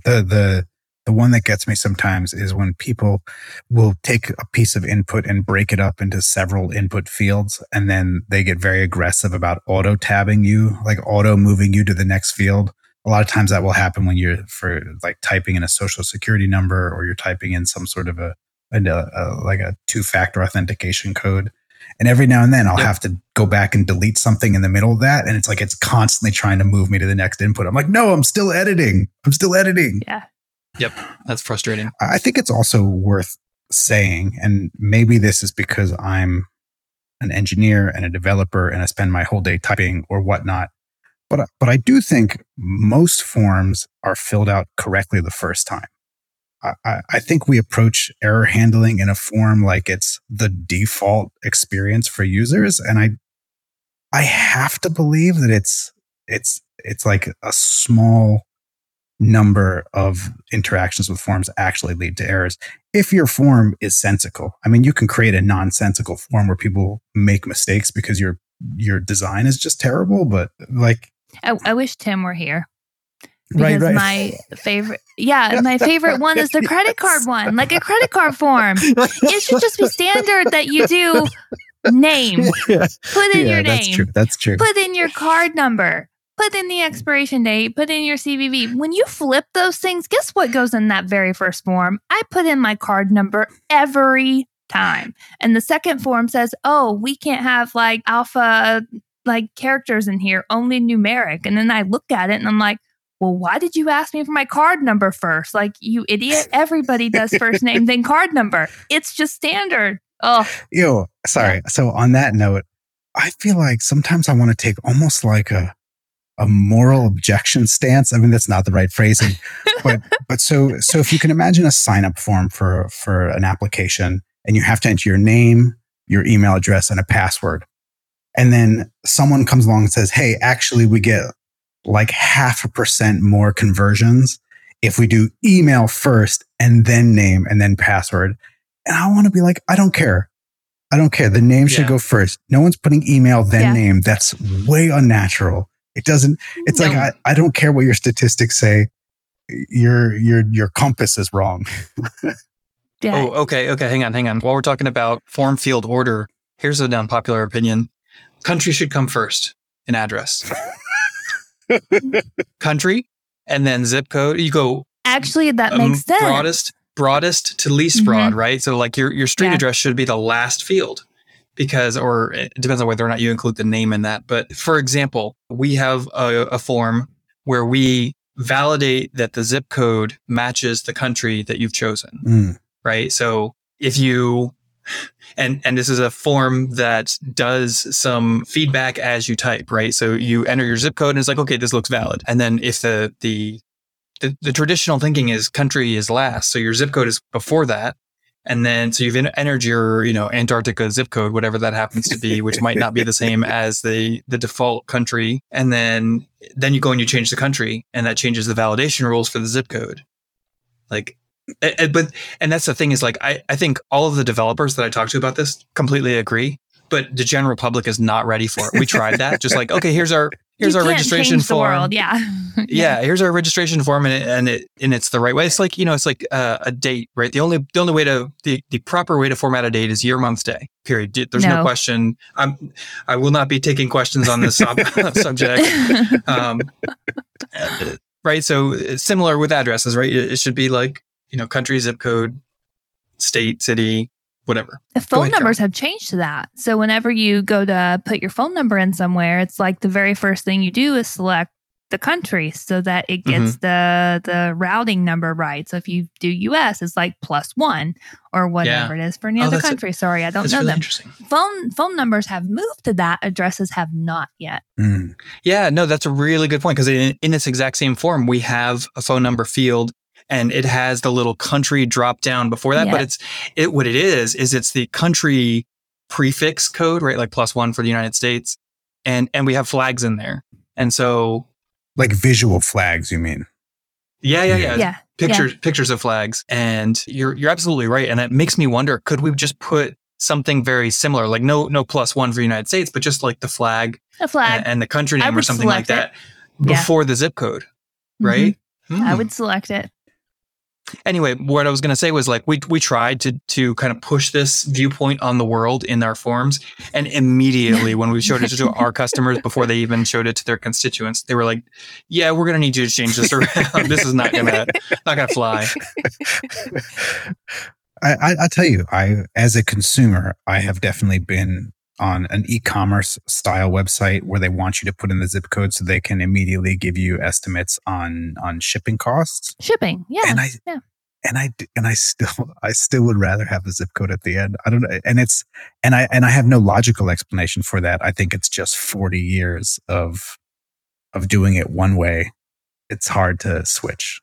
Speaker 1: The the the one that gets me sometimes is when people will take a piece of input and break it up into several input fields. And then they get very aggressive about auto tabbing you, like auto moving you to the next field. A lot of times that will happen when you're for like typing in a social security number or you're typing in some sort of a, a, a like a two factor authentication code. And every now and then I'll yep. have to go back and delete something in the middle of that. And it's like it's constantly trying to move me to the next input. I'm like, no, I'm still editing. I'm still editing.
Speaker 2: Yeah.
Speaker 4: Yep. That's frustrating.
Speaker 1: I think it's also worth saying, and maybe this is because I'm an engineer and a developer and I spend my whole day typing or whatnot. But, but I do think most forms are filled out correctly the first time. I, I think we approach error handling in a form like it's the default experience for users. And I, I have to believe that it's, it's, it's like a small number of interactions with forms actually lead to errors. If your form is sensical, I mean, you can create a nonsensical form where people make mistakes because your your design is just terrible. But like,
Speaker 2: I, I wish Tim were here because right, right. my favorite yeah my favorite one is the credit card one like a credit card form it should just be standard that you do name yeah. put in yeah, your name
Speaker 1: that's true that's true
Speaker 2: put in your card number put in the expiration date put in your cvv when you flip those things guess what goes in that very first form i put in my card number every time and the second form says oh we can't have like alpha like characters in here only numeric and then i look at it and i'm like well, why did you ask me for my card number first? Like, you idiot. Everybody does first name, then card number. It's just standard. Oh.
Speaker 1: Yo, sorry. So, on that note, I feel like sometimes I want to take almost like a, a moral objection stance. I mean, that's not the right phrasing, but, but so, so if you can imagine a sign up form for, for an application and you have to enter your name, your email address and a password. And then someone comes along and says, Hey, actually, we get like half a percent more conversions if we do email first and then name and then password. And I want to be like, I don't care. I don't care. The name should yeah. go first. No one's putting email, then yeah. name. That's way unnatural. It doesn't, it's no. like, I, I don't care what your statistics say. Your, your, your compass is wrong.
Speaker 4: yeah. Oh, okay. Okay. Hang on. Hang on. While we're talking about form field order, here's an unpopular opinion. Country should come first in address. country and then zip code. You go
Speaker 2: actually that um, makes sense.
Speaker 4: Broadest broadest to least mm-hmm. broad, right? So like your your street yeah. address should be the last field because or it depends on whether or not you include the name in that. But for example, we have a, a form where we validate that the zip code matches the country that you've chosen. Mm. Right? So if you and and this is a form that does some feedback as you type, right? So you enter your zip code and it's like, okay, this looks valid. And then if the the the, the traditional thinking is country is last, so your zip code is before that, and then so you've entered your you know Antarctica zip code, whatever that happens to be, which might not be the same as the the default country, and then then you go and you change the country, and that changes the validation rules for the zip code. Like but and that's the thing is like I, I think all of the developers that I talk to about this completely agree, but the general public is not ready for it. We tried that, just like okay, here's our here's you our registration form.
Speaker 2: Yeah.
Speaker 4: yeah. yeah, here's our registration form, and it, and it and it's the right way. It's like you know, it's like uh, a date, right? The only the only way to the, the proper way to format a date is year, month, day. Period. There's no, no question. I'm I will not be taking questions on this sub- subject. Um, right. So similar with addresses, right? It, it should be like you know, country, zip code, state, city, whatever.
Speaker 2: The phone ahead, numbers Carol. have changed to that. So whenever you go to put your phone number in somewhere, it's like the very first thing you do is select the country so that it gets mm-hmm. the the routing number right. So if you do US, it's like plus one or whatever yeah. it is for any oh, other country. A, Sorry, I don't know really them. Phone phone numbers have moved to that. Addresses have not yet.
Speaker 4: Mm. Yeah, no, that's a really good point because in, in this exact same form, we have a phone number field and it has the little country drop down before that. Yeah. But it's it what it is is it's the country prefix code, right? Like plus one for the United States, and and we have flags in there, and so
Speaker 1: like visual flags, you mean?
Speaker 4: Yeah, yeah, yeah. yeah. Pictures, yeah. pictures of flags, and you're you're absolutely right, and it makes me wonder: could we just put something very similar, like no no plus one for the United States, but just like the flag,
Speaker 2: a flag,
Speaker 4: and, and the country name or something like that, before yeah. the zip code, right?
Speaker 2: Mm-hmm. Mm. I would select it.
Speaker 4: Anyway, what I was going to say was like we we tried to to kind of push this viewpoint on the world in our forums, and immediately when we showed it to our customers before they even showed it to their constituents, they were like, "Yeah, we're going to need you to change this around. this is not gonna not gonna fly."
Speaker 1: I, I I tell you, I as a consumer, I have definitely been on an e-commerce style website where they want you to put in the zip code so they can immediately give you estimates on on shipping costs.
Speaker 2: Shipping, yeah,
Speaker 1: and I
Speaker 2: yeah.
Speaker 1: and I and I still I still would rather have the zip code at the end. I don't know, and it's and I and I have no logical explanation for that. I think it's just forty years of of doing it one way. It's hard to switch.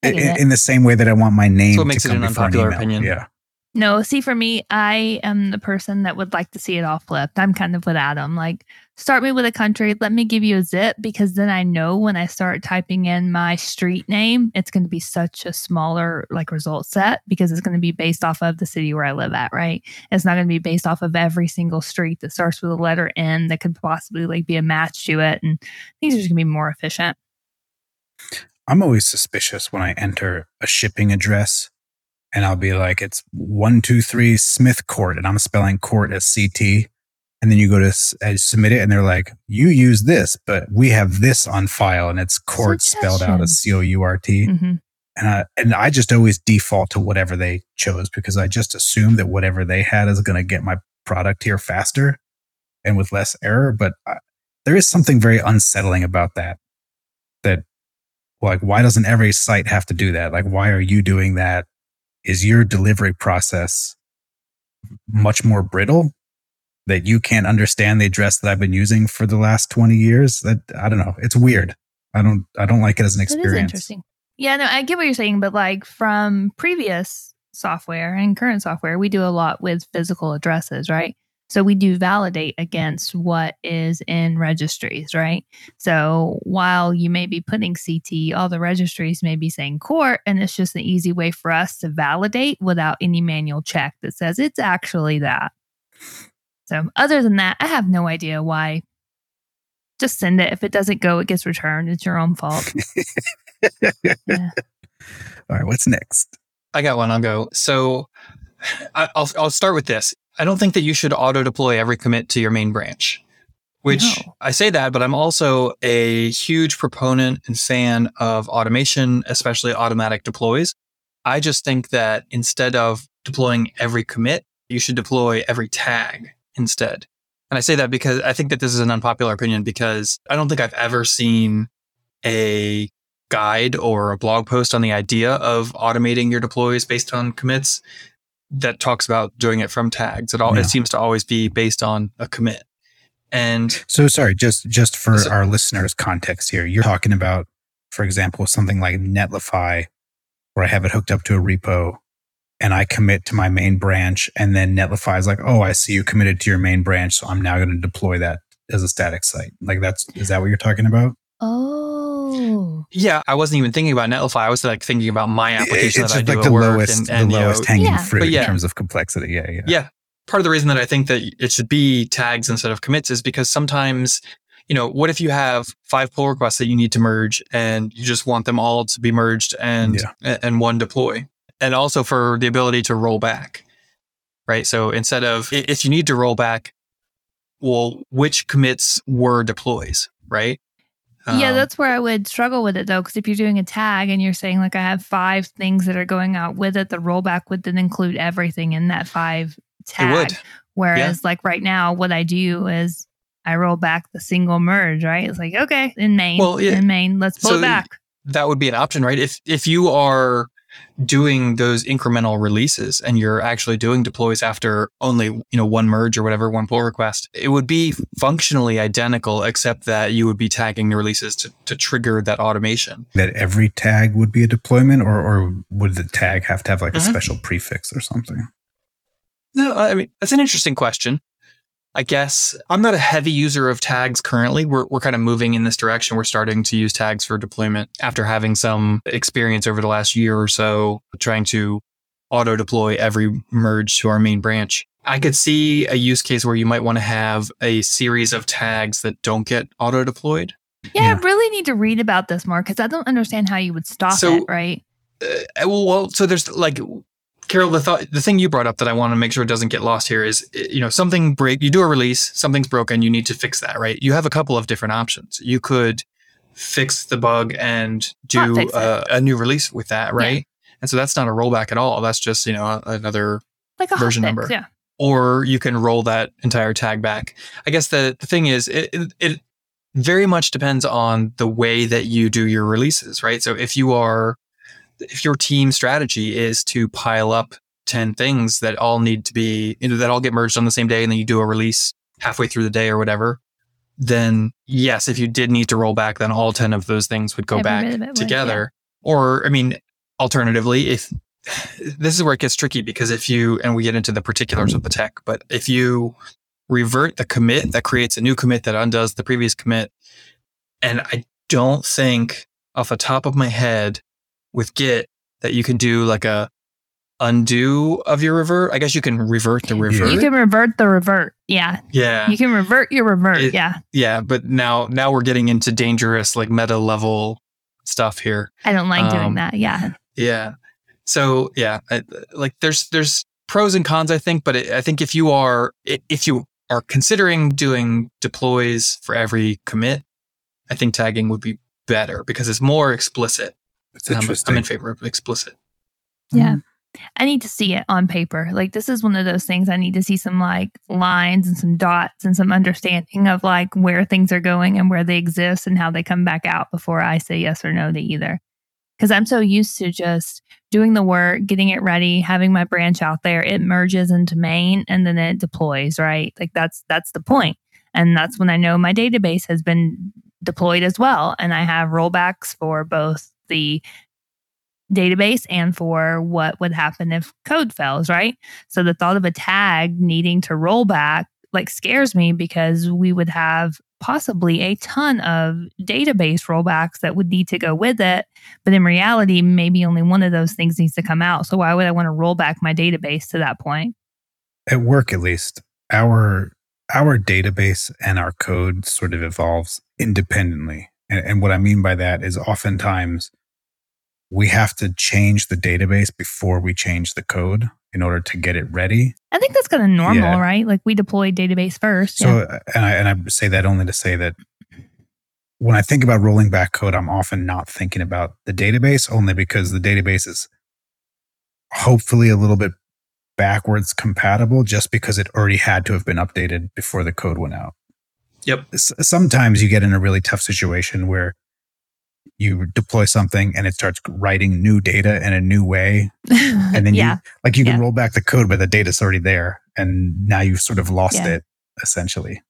Speaker 1: In, in, the same way that I want my name.
Speaker 4: So what makes it an unpopular an opinion.
Speaker 1: Yeah.
Speaker 2: No, see, for me, I am the person that would like to see it all flipped. I'm kind of with Adam. Like, start me with a country, let me give you a zip, because then I know when I start typing in my street name, it's going to be such a smaller like result set because it's going to be based off of the city where I live at, right? It's not going to be based off of every single street that starts with a letter N that could possibly like be a match to it, and these are just going to be more efficient.
Speaker 1: I'm always suspicious when I enter a shipping address and I'll be like, it's one, two, three Smith Court, and I'm spelling court as CT. And then you go to uh, submit it, and they're like, you use this, but we have this on file, and it's court spelled out as C O U R T. Mm-hmm. And I, and I just always default to whatever they chose because I just assume that whatever they had is going to get my product here faster and with less error. But I, there is something very unsettling about that. That, like, why doesn't every site have to do that? Like, why are you doing that is your delivery process much more brittle that you can't understand the address that I've been using for the last 20 years? That I don't know. It's weird. I don't I don't like it as an experience.
Speaker 2: interesting. Yeah, no, I get what you're saying, but like from previous software and current software, we do a lot with physical addresses, right? So we do validate against what is in registries, right? So while you may be putting CT, all the registries may be saying court, and it's just an easy way for us to validate without any manual check that says it's actually that. So other than that, I have no idea why. Just send it. If it doesn't go, it gets returned. It's your own fault.
Speaker 1: yeah. All right, what's next?
Speaker 4: I got one. I'll go. So I'll I'll start with this. I don't think that you should auto deploy every commit to your main branch. Which no. I say that, but I'm also a huge proponent and fan of automation, especially automatic deploys. I just think that instead of deploying every commit, you should deploy every tag instead. And I say that because I think that this is an unpopular opinion because I don't think I've ever seen a guide or a blog post on the idea of automating your deploys based on commits that talks about doing it from tags. It all yeah. it seems to always be based on a commit. And
Speaker 1: so sorry, just just for our listeners' context here, you're talking about, for example, something like Netlify, where I have it hooked up to a repo and I commit to my main branch, and then Netlify is like, oh, I see you committed to your main branch, so I'm now going to deploy that as a static site. Like that's is that what you're talking about?
Speaker 2: Oh.
Speaker 4: Yeah, I wasn't even thinking about Netlify. I was like thinking about my application
Speaker 1: it's
Speaker 4: that I do
Speaker 1: like
Speaker 4: the
Speaker 1: lowest,
Speaker 4: and,
Speaker 1: and, the lowest know, hanging yeah. fruit yeah. in terms of complexity. Yeah, yeah.
Speaker 4: Yeah. Part of the reason that I think that it should be tags instead of commits is because sometimes, you know, what if you have five pull requests that you need to merge and you just want them all to be merged and yeah. and one deploy? And also for the ability to roll back. Right. So instead of if you need to roll back, well, which commits were deploys, right?
Speaker 2: Yeah, um, that's where I would struggle with it though, because if you're doing a tag and you're saying like I have five things that are going out with it, the rollback would then include everything in that five tag. Whereas yeah. like right now, what I do is I roll back the single merge, right? It's like, okay, in main, well, in main, let's pull so it back.
Speaker 4: That would be an option, right? If if you are doing those incremental releases and you're actually doing deploys after only, you know, one merge or whatever, one pull request, it would be functionally identical, except that you would be tagging the releases to, to trigger that automation.
Speaker 1: That every tag would be a deployment or, or would the tag have to have like a mm-hmm. special prefix or something?
Speaker 4: No, I mean, that's an interesting question. I guess I'm not a heavy user of tags currently. We're, we're kind of moving in this direction. We're starting to use tags for deployment after having some experience over the last year or so trying to auto deploy every merge to our main branch. I could see a use case where you might want to have a series of tags that don't get auto deployed.
Speaker 2: Yeah, yeah, I really need to read about this more because I don't understand how you would stop so, it, right?
Speaker 4: uh, well, so there's like Carol, the thought, the thing you brought up that I want to make sure it doesn't get lost here is, eh, you know, something break, you do a release, something's broken, you need to fix that, right? You have a couple of different options. You could fix the bug and do a, a, new release with that, right? Yeah. And so that's not a rollback at all. That's just, you know, another
Speaker 2: like
Speaker 4: version number.
Speaker 2: Yeah.
Speaker 4: Or you can roll that entire tag back. I guess the, the thing is, it, it, it very much depends on the way that you do your releases, right? So if you are if your team strategy is to pile up 10 things that all need to be, you know, that all get merged on the same day and then you do a release halfway through the day or whatever, then yes, if you did need to roll back, then all 10 of those things would go Every back together. yeah. Or, I mean, alternatively, if this is where it gets tricky because if you, and we get into the particulars of the tech, but if you revert the commit that creates a new commit that undoes the previous commit, and I don't think off the top of my head with Git that you can do like a undo of your revert. I guess you can revert the revert.
Speaker 2: You can revert the revert. Yeah.
Speaker 4: Yeah.
Speaker 2: You can revert your revert. It, yeah.
Speaker 4: Yeah, but now now we're getting into dangerous like meta level stuff here.
Speaker 2: I don't like um, doing that. Yeah.
Speaker 4: Yeah. So yeah, I, like there's there's pros and cons I think, but it, I think if you are if you are considering doing deploys for every commit, I think tagging would be better because it's more explicit.
Speaker 1: It's interesting.
Speaker 4: I'm, I'm in favor of explicit.
Speaker 2: Yeah. Mm. I need to see it on paper. Like this is one of those things I need to see some like lines and some dots and some understanding of like where things are going and where they exist and how they come back out before I say yes or no to either. Cuz I'm so used to just doing the work, getting it ready, having my branch out there, it merges into main and then it deploys, right? Like that's that's the point. And that's when I know my database has been deployed as well and I have rollbacks for both the database and for what would happen if code fails, right? So the thought of a tag needing to roll back like scares me because we would have possibly a ton of database rollbacks that would need to go with it. But in reality, maybe only one of those things needs to come out. So why would I want to roll back my database to that point?
Speaker 1: At work, at least, our our database and our code sort of evolves independently. And, and what I mean by that is oftentimes we have to change the database before we change the code in order to get it ready.
Speaker 2: I think that's kind of normal, yeah. right? Like we deploy database first.
Speaker 1: So, yeah. Uh, and, I, and I say that only to say that when I think about rolling back code, I'm often not thinking about the database only because the database is hopefully a little bit backwards compatible just because it already had to have been updated before the code went out.
Speaker 4: Yep.
Speaker 1: Sometimes you get in a really tough situation where you deploy something and it starts writing new data in a new way. And then yeah. you like you can yeah. roll back the code, but the data's already there. And now you've sort of lost yeah. it essentially.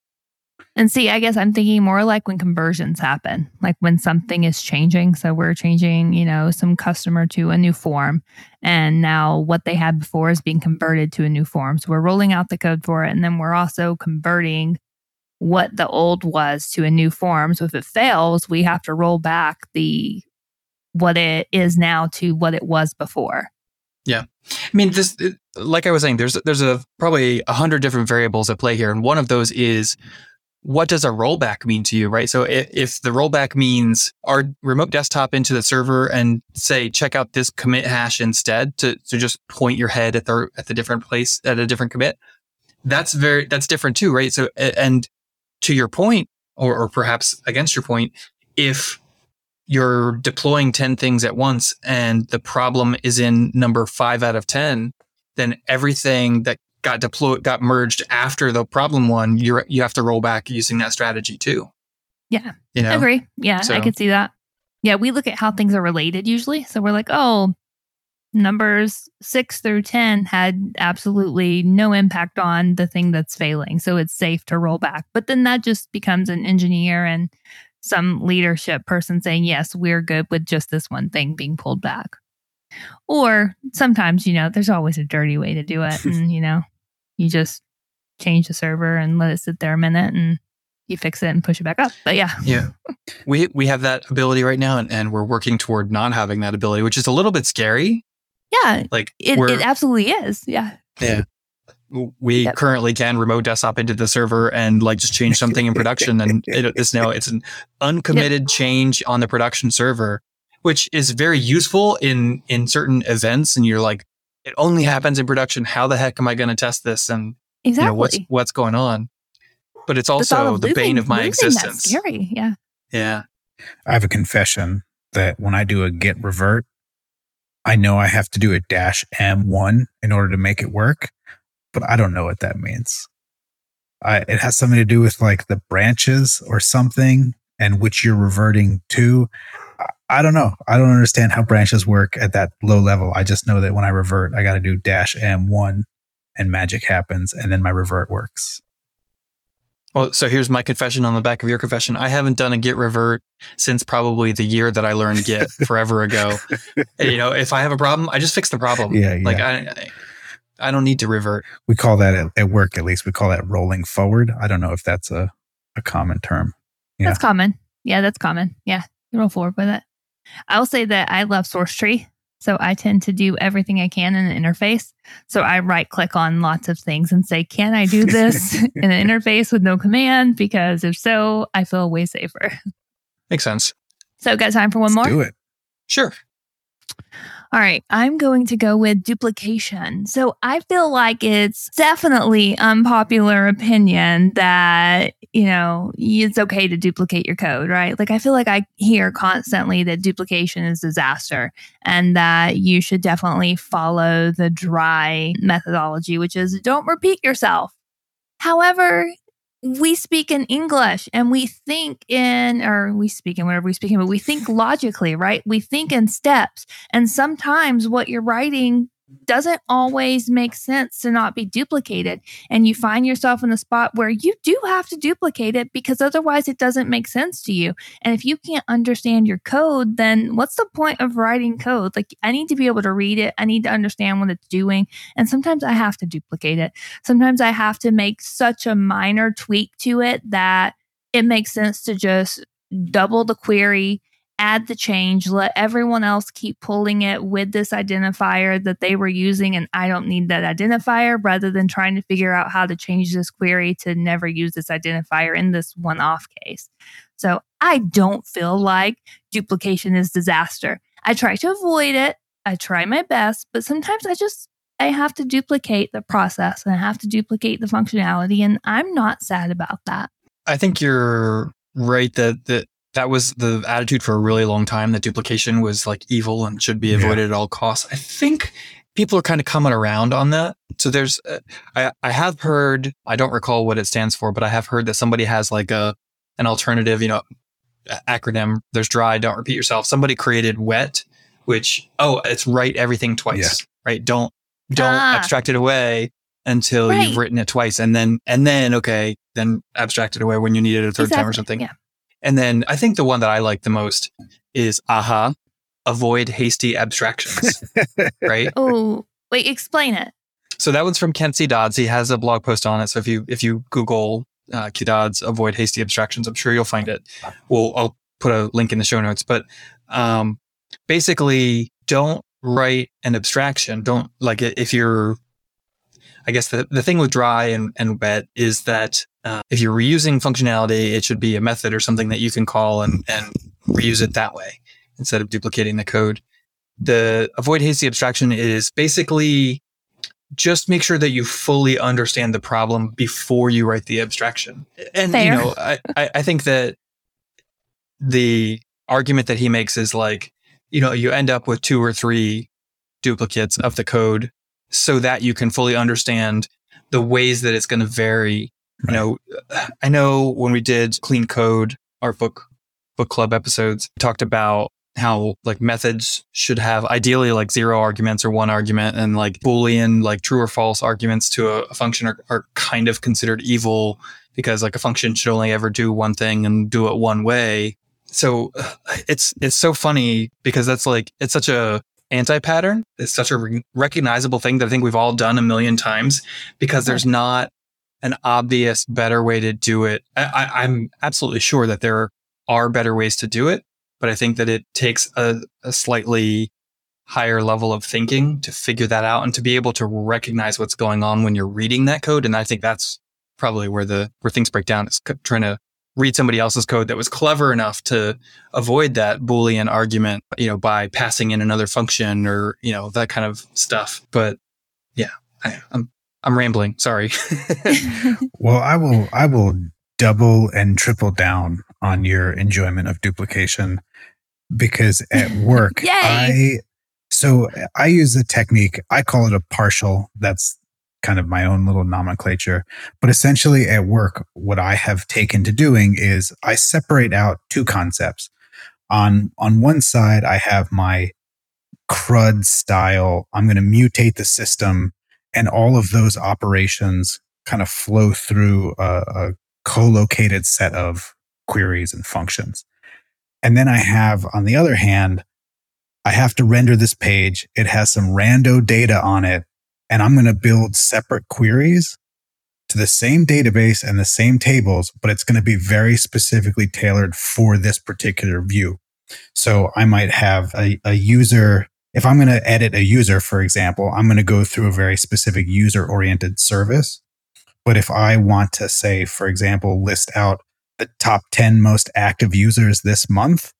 Speaker 2: And see, I guess I'm thinking more like when conversions happen, like when something is changing. So we're changing, you know, some customer to a new form. And now what they had before is being converted to a new form. So we're rolling out the code for it. And then we're also converting what the old was to a new form. So if it fails, we have to roll back the what it is now to what it was before.
Speaker 4: Yeah. I mean, this, like I was saying, there's, there's a probably a hundred different variables at play here. And one of those is what does a rollback mean to you, right? So if, if the rollback means our remote desktop into the server and say, check out this commit hash instead to, to just point your head at the, at the different place at a different commit, that's very, that's different too, right? So, and to your point, or, or perhaps against your point, if you're deploying 10 things at once and the problem is in number five out of 10, then everything that got deployed, got merged after the problem one, you you have to roll back using that strategy too.
Speaker 2: Yeah. You know? I agree. Yeah, so. I could see that. Yeah, we look at how things are related usually. So we're like, oh, numbers six through 10 had absolutely no impact on the thing that's failing. So it's safe to roll back. But then that just becomes an engineer and some leadership person saying, yes, we're good with just this one thing being pulled back. Or sometimes, you know, there's always a dirty way to do it. and, you know, you just change the server and let it sit there a minute and you fix it and push it back up. But yeah.
Speaker 4: Yeah. We we have that ability right now and, and we're working toward not having that ability, which is a little bit scary
Speaker 2: yeah. Like it, it absolutely is. Yeah.
Speaker 4: Yeah. We yep. currently can remote desktop into the server and like just change something in production and it is now it's an uncommitted yep. change on the production server, which is very useful in in certain events. And you're like, it only happens in production. How the heck am I going to test this? And exactly. you know, what's what's going on? But it's also the, the bane of my existence.
Speaker 2: scary. Yeah.
Speaker 4: Yeah.
Speaker 1: I have a confession that when I do a git revert, I know I have to do a dash M1 in order to make it work, but I don't know what that means. I, it has something to do with like the branches or something and which you're reverting to. I don't know. I don't understand how branches work at that low level. I just know that when I revert, I got to do dash M1 and magic happens and then my revert works.
Speaker 4: Well, so here's my confession on the back of your confession. I haven't done a Git revert since probably the year that I learned Git forever ago. And, you know, if I have a problem, I just fix the problem.
Speaker 1: Yeah, yeah.
Speaker 4: Like I, I don't need to revert.
Speaker 1: We call that at, at work, at least. We call that rolling forward. I don't know if that's a, a common term.
Speaker 2: Yeah. That's common. Yeah, that's common. Yeah, you roll forward with it. I'll say that I love Sourcetree. So I tend to do everything I can in an interface. So I right click on lots of things and say, can I do this in an interface with no command? Because if so, I feel way safer.
Speaker 4: Makes sense.
Speaker 2: So got time for one
Speaker 1: Let's
Speaker 2: more?
Speaker 1: Do it.
Speaker 4: Sure.
Speaker 2: All right, I'm going to go with duplication. So I feel like it's definitely unpopular opinion that, you know, it's okay to duplicate your code, right? Like I feel like I hear constantly that duplication is disaster and that you should definitely follow the dry methodology, which is don't repeat yourself. However, we speak in English and we think in, or we speak in whatever we speak in, but we think logically, right? We think in steps. And sometimes what you're writing doesn't always make sense to not be duplicated. And you find yourself in the spot where you do have to duplicate it because otherwise it doesn't make sense to you. And if you can't understand your code, then what's the point of writing code? Like, I need to be able to read it, I need to understand what it's doing. And sometimes I have to duplicate it. Sometimes I have to make such a minor tweak to it that it makes sense to just double the query add the change, let everyone else keep pulling it with this identifier that they were using, and I don't need that identifier rather than trying to figure out how to change this query to never use this identifier in this one off case. So I don't feel like duplication is disaster. I try to avoid it. I try my best, but sometimes I just I have to duplicate the process and I have to duplicate the functionality and I'm not sad about that.
Speaker 4: I think you're right that that that was the attitude for a really long time that duplication was like evil and should be avoided yeah. at all costs. I think people are kind of coming around on that. So there's, uh, I, I have heard, I don't recall what it stands for, but I have heard that somebody has like a, an alternative, you know, acronym. There's dry, don't repeat yourself. Somebody created wet, which, oh, it's write everything twice, yeah. right? Don't, don't ah. abstract it away until right. you've written it twice. And then, and then, okay, then abstract it away when you need it a third exactly. time or something.
Speaker 2: Yeah.
Speaker 4: And then I think the one that I like the most is aha, avoid hasty abstractions. right?
Speaker 2: Oh, wait, explain it.
Speaker 4: So that one's from Kent Dodds. He has a blog post on it. So if you if you Google uh, Q Dodds avoid hasty abstractions, I'm sure you'll find it. Well, I'll put a link in the show notes. But um, basically, don't write an abstraction. Don't like if you're I guess the, the thing with dry and, and wet is that uh, if you're reusing functionality, it should be a method or something that you can call and, and reuse it that way instead of duplicating the code. The avoid hasty abstraction is basically just make sure that you fully understand the problem before you write the abstraction. And, Fair. you know, I, I think that the argument that he makes is like, you know, you end up with two or three duplicates of the code so that you can fully understand the ways that it's going to vary. Right. You know, I know when we did clean code, our book book club episodes, talked about how like methods should have ideally like zero arguments or one argument and like boolean like true or false arguments to a, a function are, are kind of considered evil because like a function should only ever do one thing and do it one way so it's it's so funny because that's like it's such a anti-pattern is such a re- recognizable thing that I think we've all done a million times because there's not an obvious better way to do it. I, I'm absolutely sure that there are better ways to do it, but I think that it takes a, a slightly higher level of thinking to figure that out and to be able to recognize what's going on when you're reading that code. And I think that's probably where the where things break down is trying to read somebody else's code that was clever enough to avoid that Boolean argument, you know, by passing in another function or, you know, that kind of stuff. But yeah, I, I'm, I'm rambling. Sorry.
Speaker 1: well, I will, I will double and triple down on your enjoyment of duplication because at work, I, so I use a technique, I call it a partial. That's kind of my own little nomenclature. But essentially at work, what I have taken to doing is I separate out two concepts. On, on one side, I have my CRUD style. I'm going to mutate the system and all of those operations kind of flow through a, a co-located set of queries and functions. And then I have, on the other hand, I have to render this page. It has some rando data on it and I'm going to build separate queries to the same database and the same tables, but it's going to be very specifically tailored for this particular view. So I might have a, a user. If I'm going to edit a user, for example, I'm going to go through a very specific user oriented service. But if I want to say, for example, list out the top 10 most active users this month,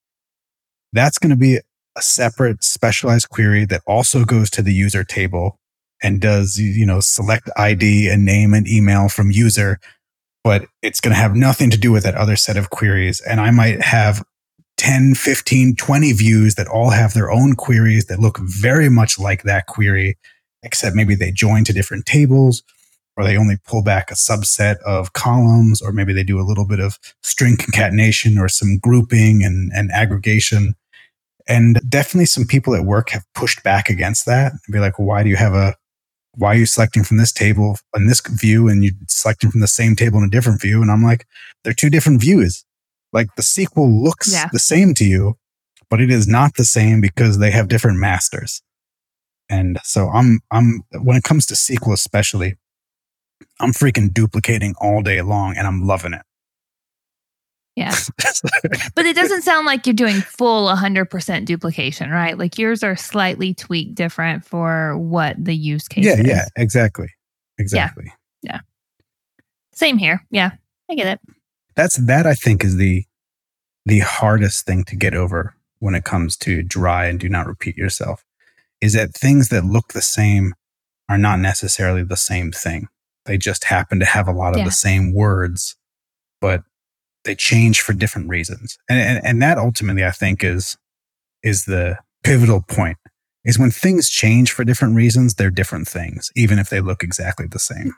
Speaker 1: that's going to be a separate specialized query that also goes to the user table and does, you know, select ID and name and email from user, but it's going to have nothing to do with that other set of queries. And I might have 10, 15, 20 views that all have their own queries that look very much like that query, except maybe they join to different tables or they only pull back a subset of columns, or maybe they do a little bit of string concatenation or some grouping and, and aggregation. And definitely some people at work have pushed back against that and be like, well, why do you have a why are you selecting from this table in this view and you're selecting from the same table in a different view? And I'm like, they're two different views. Like the SQL looks yeah. the same to you, but it is not the same because they have different masters. And so I'm, I'm, when it comes to SQL especially, I'm freaking duplicating all day long and I'm loving it.
Speaker 2: Yeah. but it doesn't sound like you're doing full 100% duplication, right? Like yours are slightly tweaked different for what the use case
Speaker 1: yeah,
Speaker 2: is.
Speaker 1: Yeah, exactly. Exactly.
Speaker 2: Yeah. yeah. Same here. Yeah. I get it.
Speaker 1: That's that I think is the the hardest thing to get over when it comes to dry and do not repeat yourself is that things that look the same are not necessarily the same thing. They just happen to have a lot of yeah. the same words, but they change for different reasons. And, and, and that ultimately, I think, is, is the pivotal point is when things change for different reasons, they're different things, even if they look exactly the same.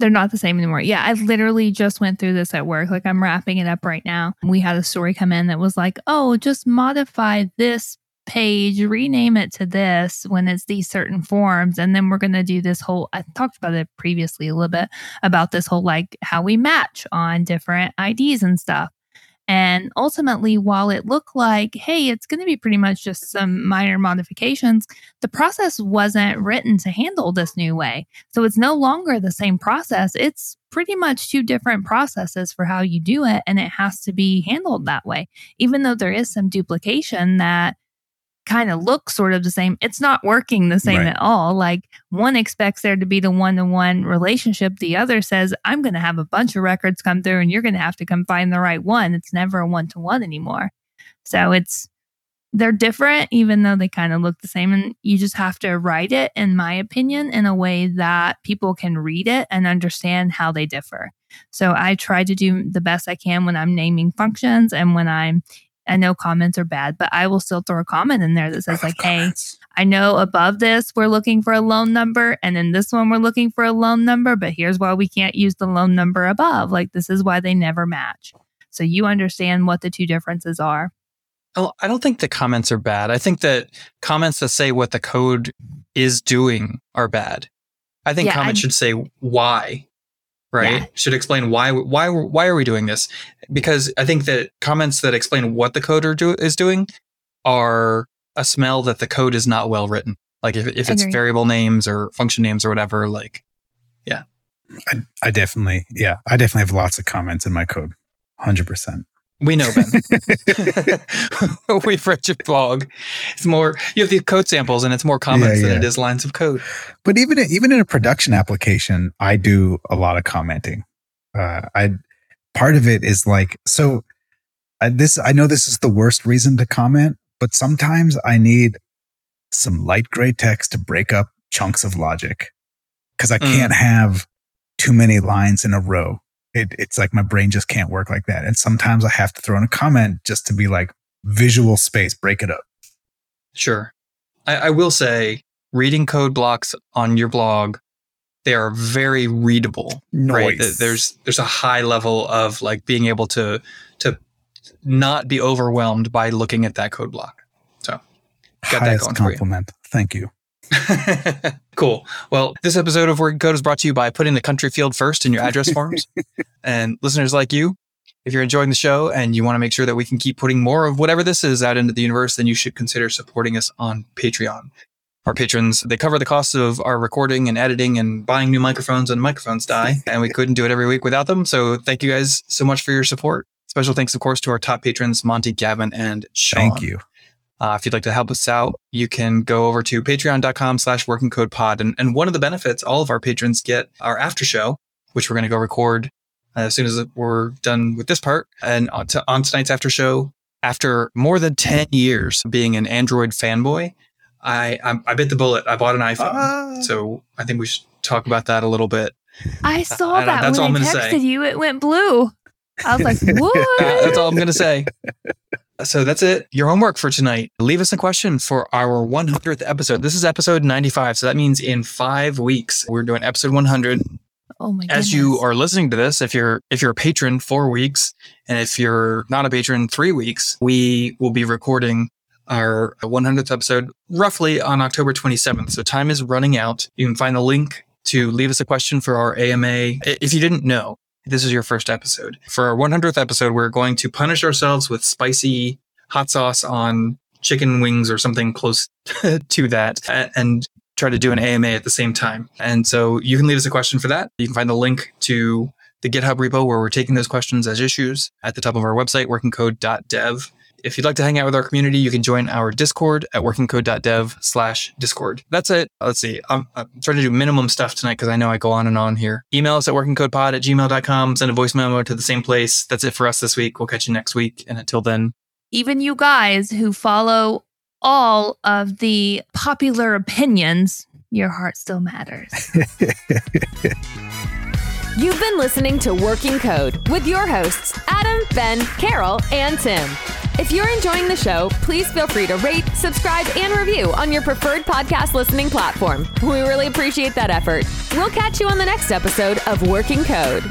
Speaker 2: They're not the same anymore. Yeah, I literally just went through this at work. Like I'm wrapping it up right now. We had a story come in that was like, oh, just modify this page, rename it to this when it's these certain forms. And then we're going to do this whole, I talked about it previously a little bit about this whole like how we match on different IDs and stuff. And ultimately, while it looked like, hey, it's going to be pretty much just some minor modifications, the process wasn't written to handle this new way. So it's no longer the same process. It's pretty much two different processes for how you do it. And it has to be handled that way. Even though there is some duplication that kind of look sort of the same, it's not working the same right. at all. Like one expects there to be the one to one relationship. The other says, I'm going to have a bunch of records come through and you're going to have to come find the right one. It's never a one to one anymore. So it's, they're different, even though they kind of look the same. And you just have to write it, in my opinion, in a way that people can read it and understand how they differ. So I try to do the best I can when I'm naming functions and when I'm I know comments are bad, but I will still throw a comment in there that says, like, comments. hey, I know above this we're looking for a loan number, and in this one we're looking for a loan number, but here's why we can't use the loan number above. Like, this is why they never match. So you understand what the two differences are.
Speaker 4: Well, I don't think the comments are bad. I think that comments that say what the code is doing are bad. I think yeah, comments I'm, should say why right? Yeah. should explain why why why are we doing this? Because i think that comments that explain what the coder do, is doing are a smell that the code is not well written. Like if, if it's variable names or function names or whatever like yeah.
Speaker 1: I, I definitely yeah i definitely have lots of comments in my code 100%
Speaker 4: we know, Ben. We've read your blog. It's more you have the code samples, and it's more comments yeah, yeah. than it is lines of code.
Speaker 1: But even even in a production application, I do a lot of commenting. Uh, I part of it is like, so I, this, I know this is the worst reason to comment, but sometimes I need some light gray text to break up chunks of logic because I can't mm. have too many lines in a row. It, it's like my brain just can't work like that. And sometimes I have to throw in a comment just to be like visual space, break it up.
Speaker 4: Sure. I, I will say reading code blocks on your blog they are very readable
Speaker 1: nice. right
Speaker 4: there's there's a high level of like being able to to not be overwhelmed by looking at that code block so
Speaker 1: got Highest that going compliment thank you
Speaker 4: cool. Well, this episode of Working Code is brought to you by putting the country field first in your address forms. and listeners like you, if you're enjoying the show and you want to make sure that we can keep putting more of whatever this is out into the universe, then you should consider supporting us on Patreon. Our patrons, they cover the costs of our recording and editing and buying new microphones when microphones die. and we couldn't do it every week without them. So thank you guys so much for your support. Special thanks, of course, to our top patrons, Monty, Gavin, and Sean.
Speaker 1: Thank you.
Speaker 4: Uh, if you'd like to help us out, you can go over to patreon.com slash working code pod. And, and one of the benefits all of our patrons get our after show, which we're going to go record as soon as we're done with this part. And on, to, on tonight's after show, after more than 10 years being an Android fanboy, I, I, I bit the bullet. I bought an iPhone. Uh, so I think we should talk about that a little bit.
Speaker 2: I saw uh, that that's when all I texted say. you. It went blue. I was like, what?
Speaker 4: that's all I'm going to say. So that's it. Your homework for tonight. Leave us a question for our 100th episode. This is episode 95. So that means in five weeks, we're doing episode 100.
Speaker 2: Oh my
Speaker 4: As you are listening to this, if you're if you're a patron, four weeks, and if you're not a patron, three weeks, we will be recording our 100th episode roughly on October 27th. So time is running out. You can find the link to leave us a question for our AMA. If you didn't know, this is your first episode. For our 100th episode, we're going to punish ourselves with spicy hot sauce on chicken wings or something close to that and try to do an AMA at the same time. And so you can leave us a question for that. You can find the link to the GitHub repo where we're taking those questions as issues at the top of our website, workingcode.dev. If you'd like to hang out with our community, you can join our Discord at workingcode.dev slash Discord. That's it. Uh, let's see. I'm, I'm trying to do minimum stuff tonight because I know I go on and on here. Email us at workingcodepod at gmail.com. Send a voice memo to the same place. That's it for us this week. We'll catch you next week. And until then,
Speaker 2: even you guys who follow all of the popular opinions, your heart still matters.
Speaker 3: You've been listening to Working Code with your hosts, Adam, Ben, Carol, and Tim. If you're enjoying the show, please feel free to rate, subscribe, and review on your preferred podcast listening platform. We really appreciate that effort. We'll catch you on the next episode of Working Code.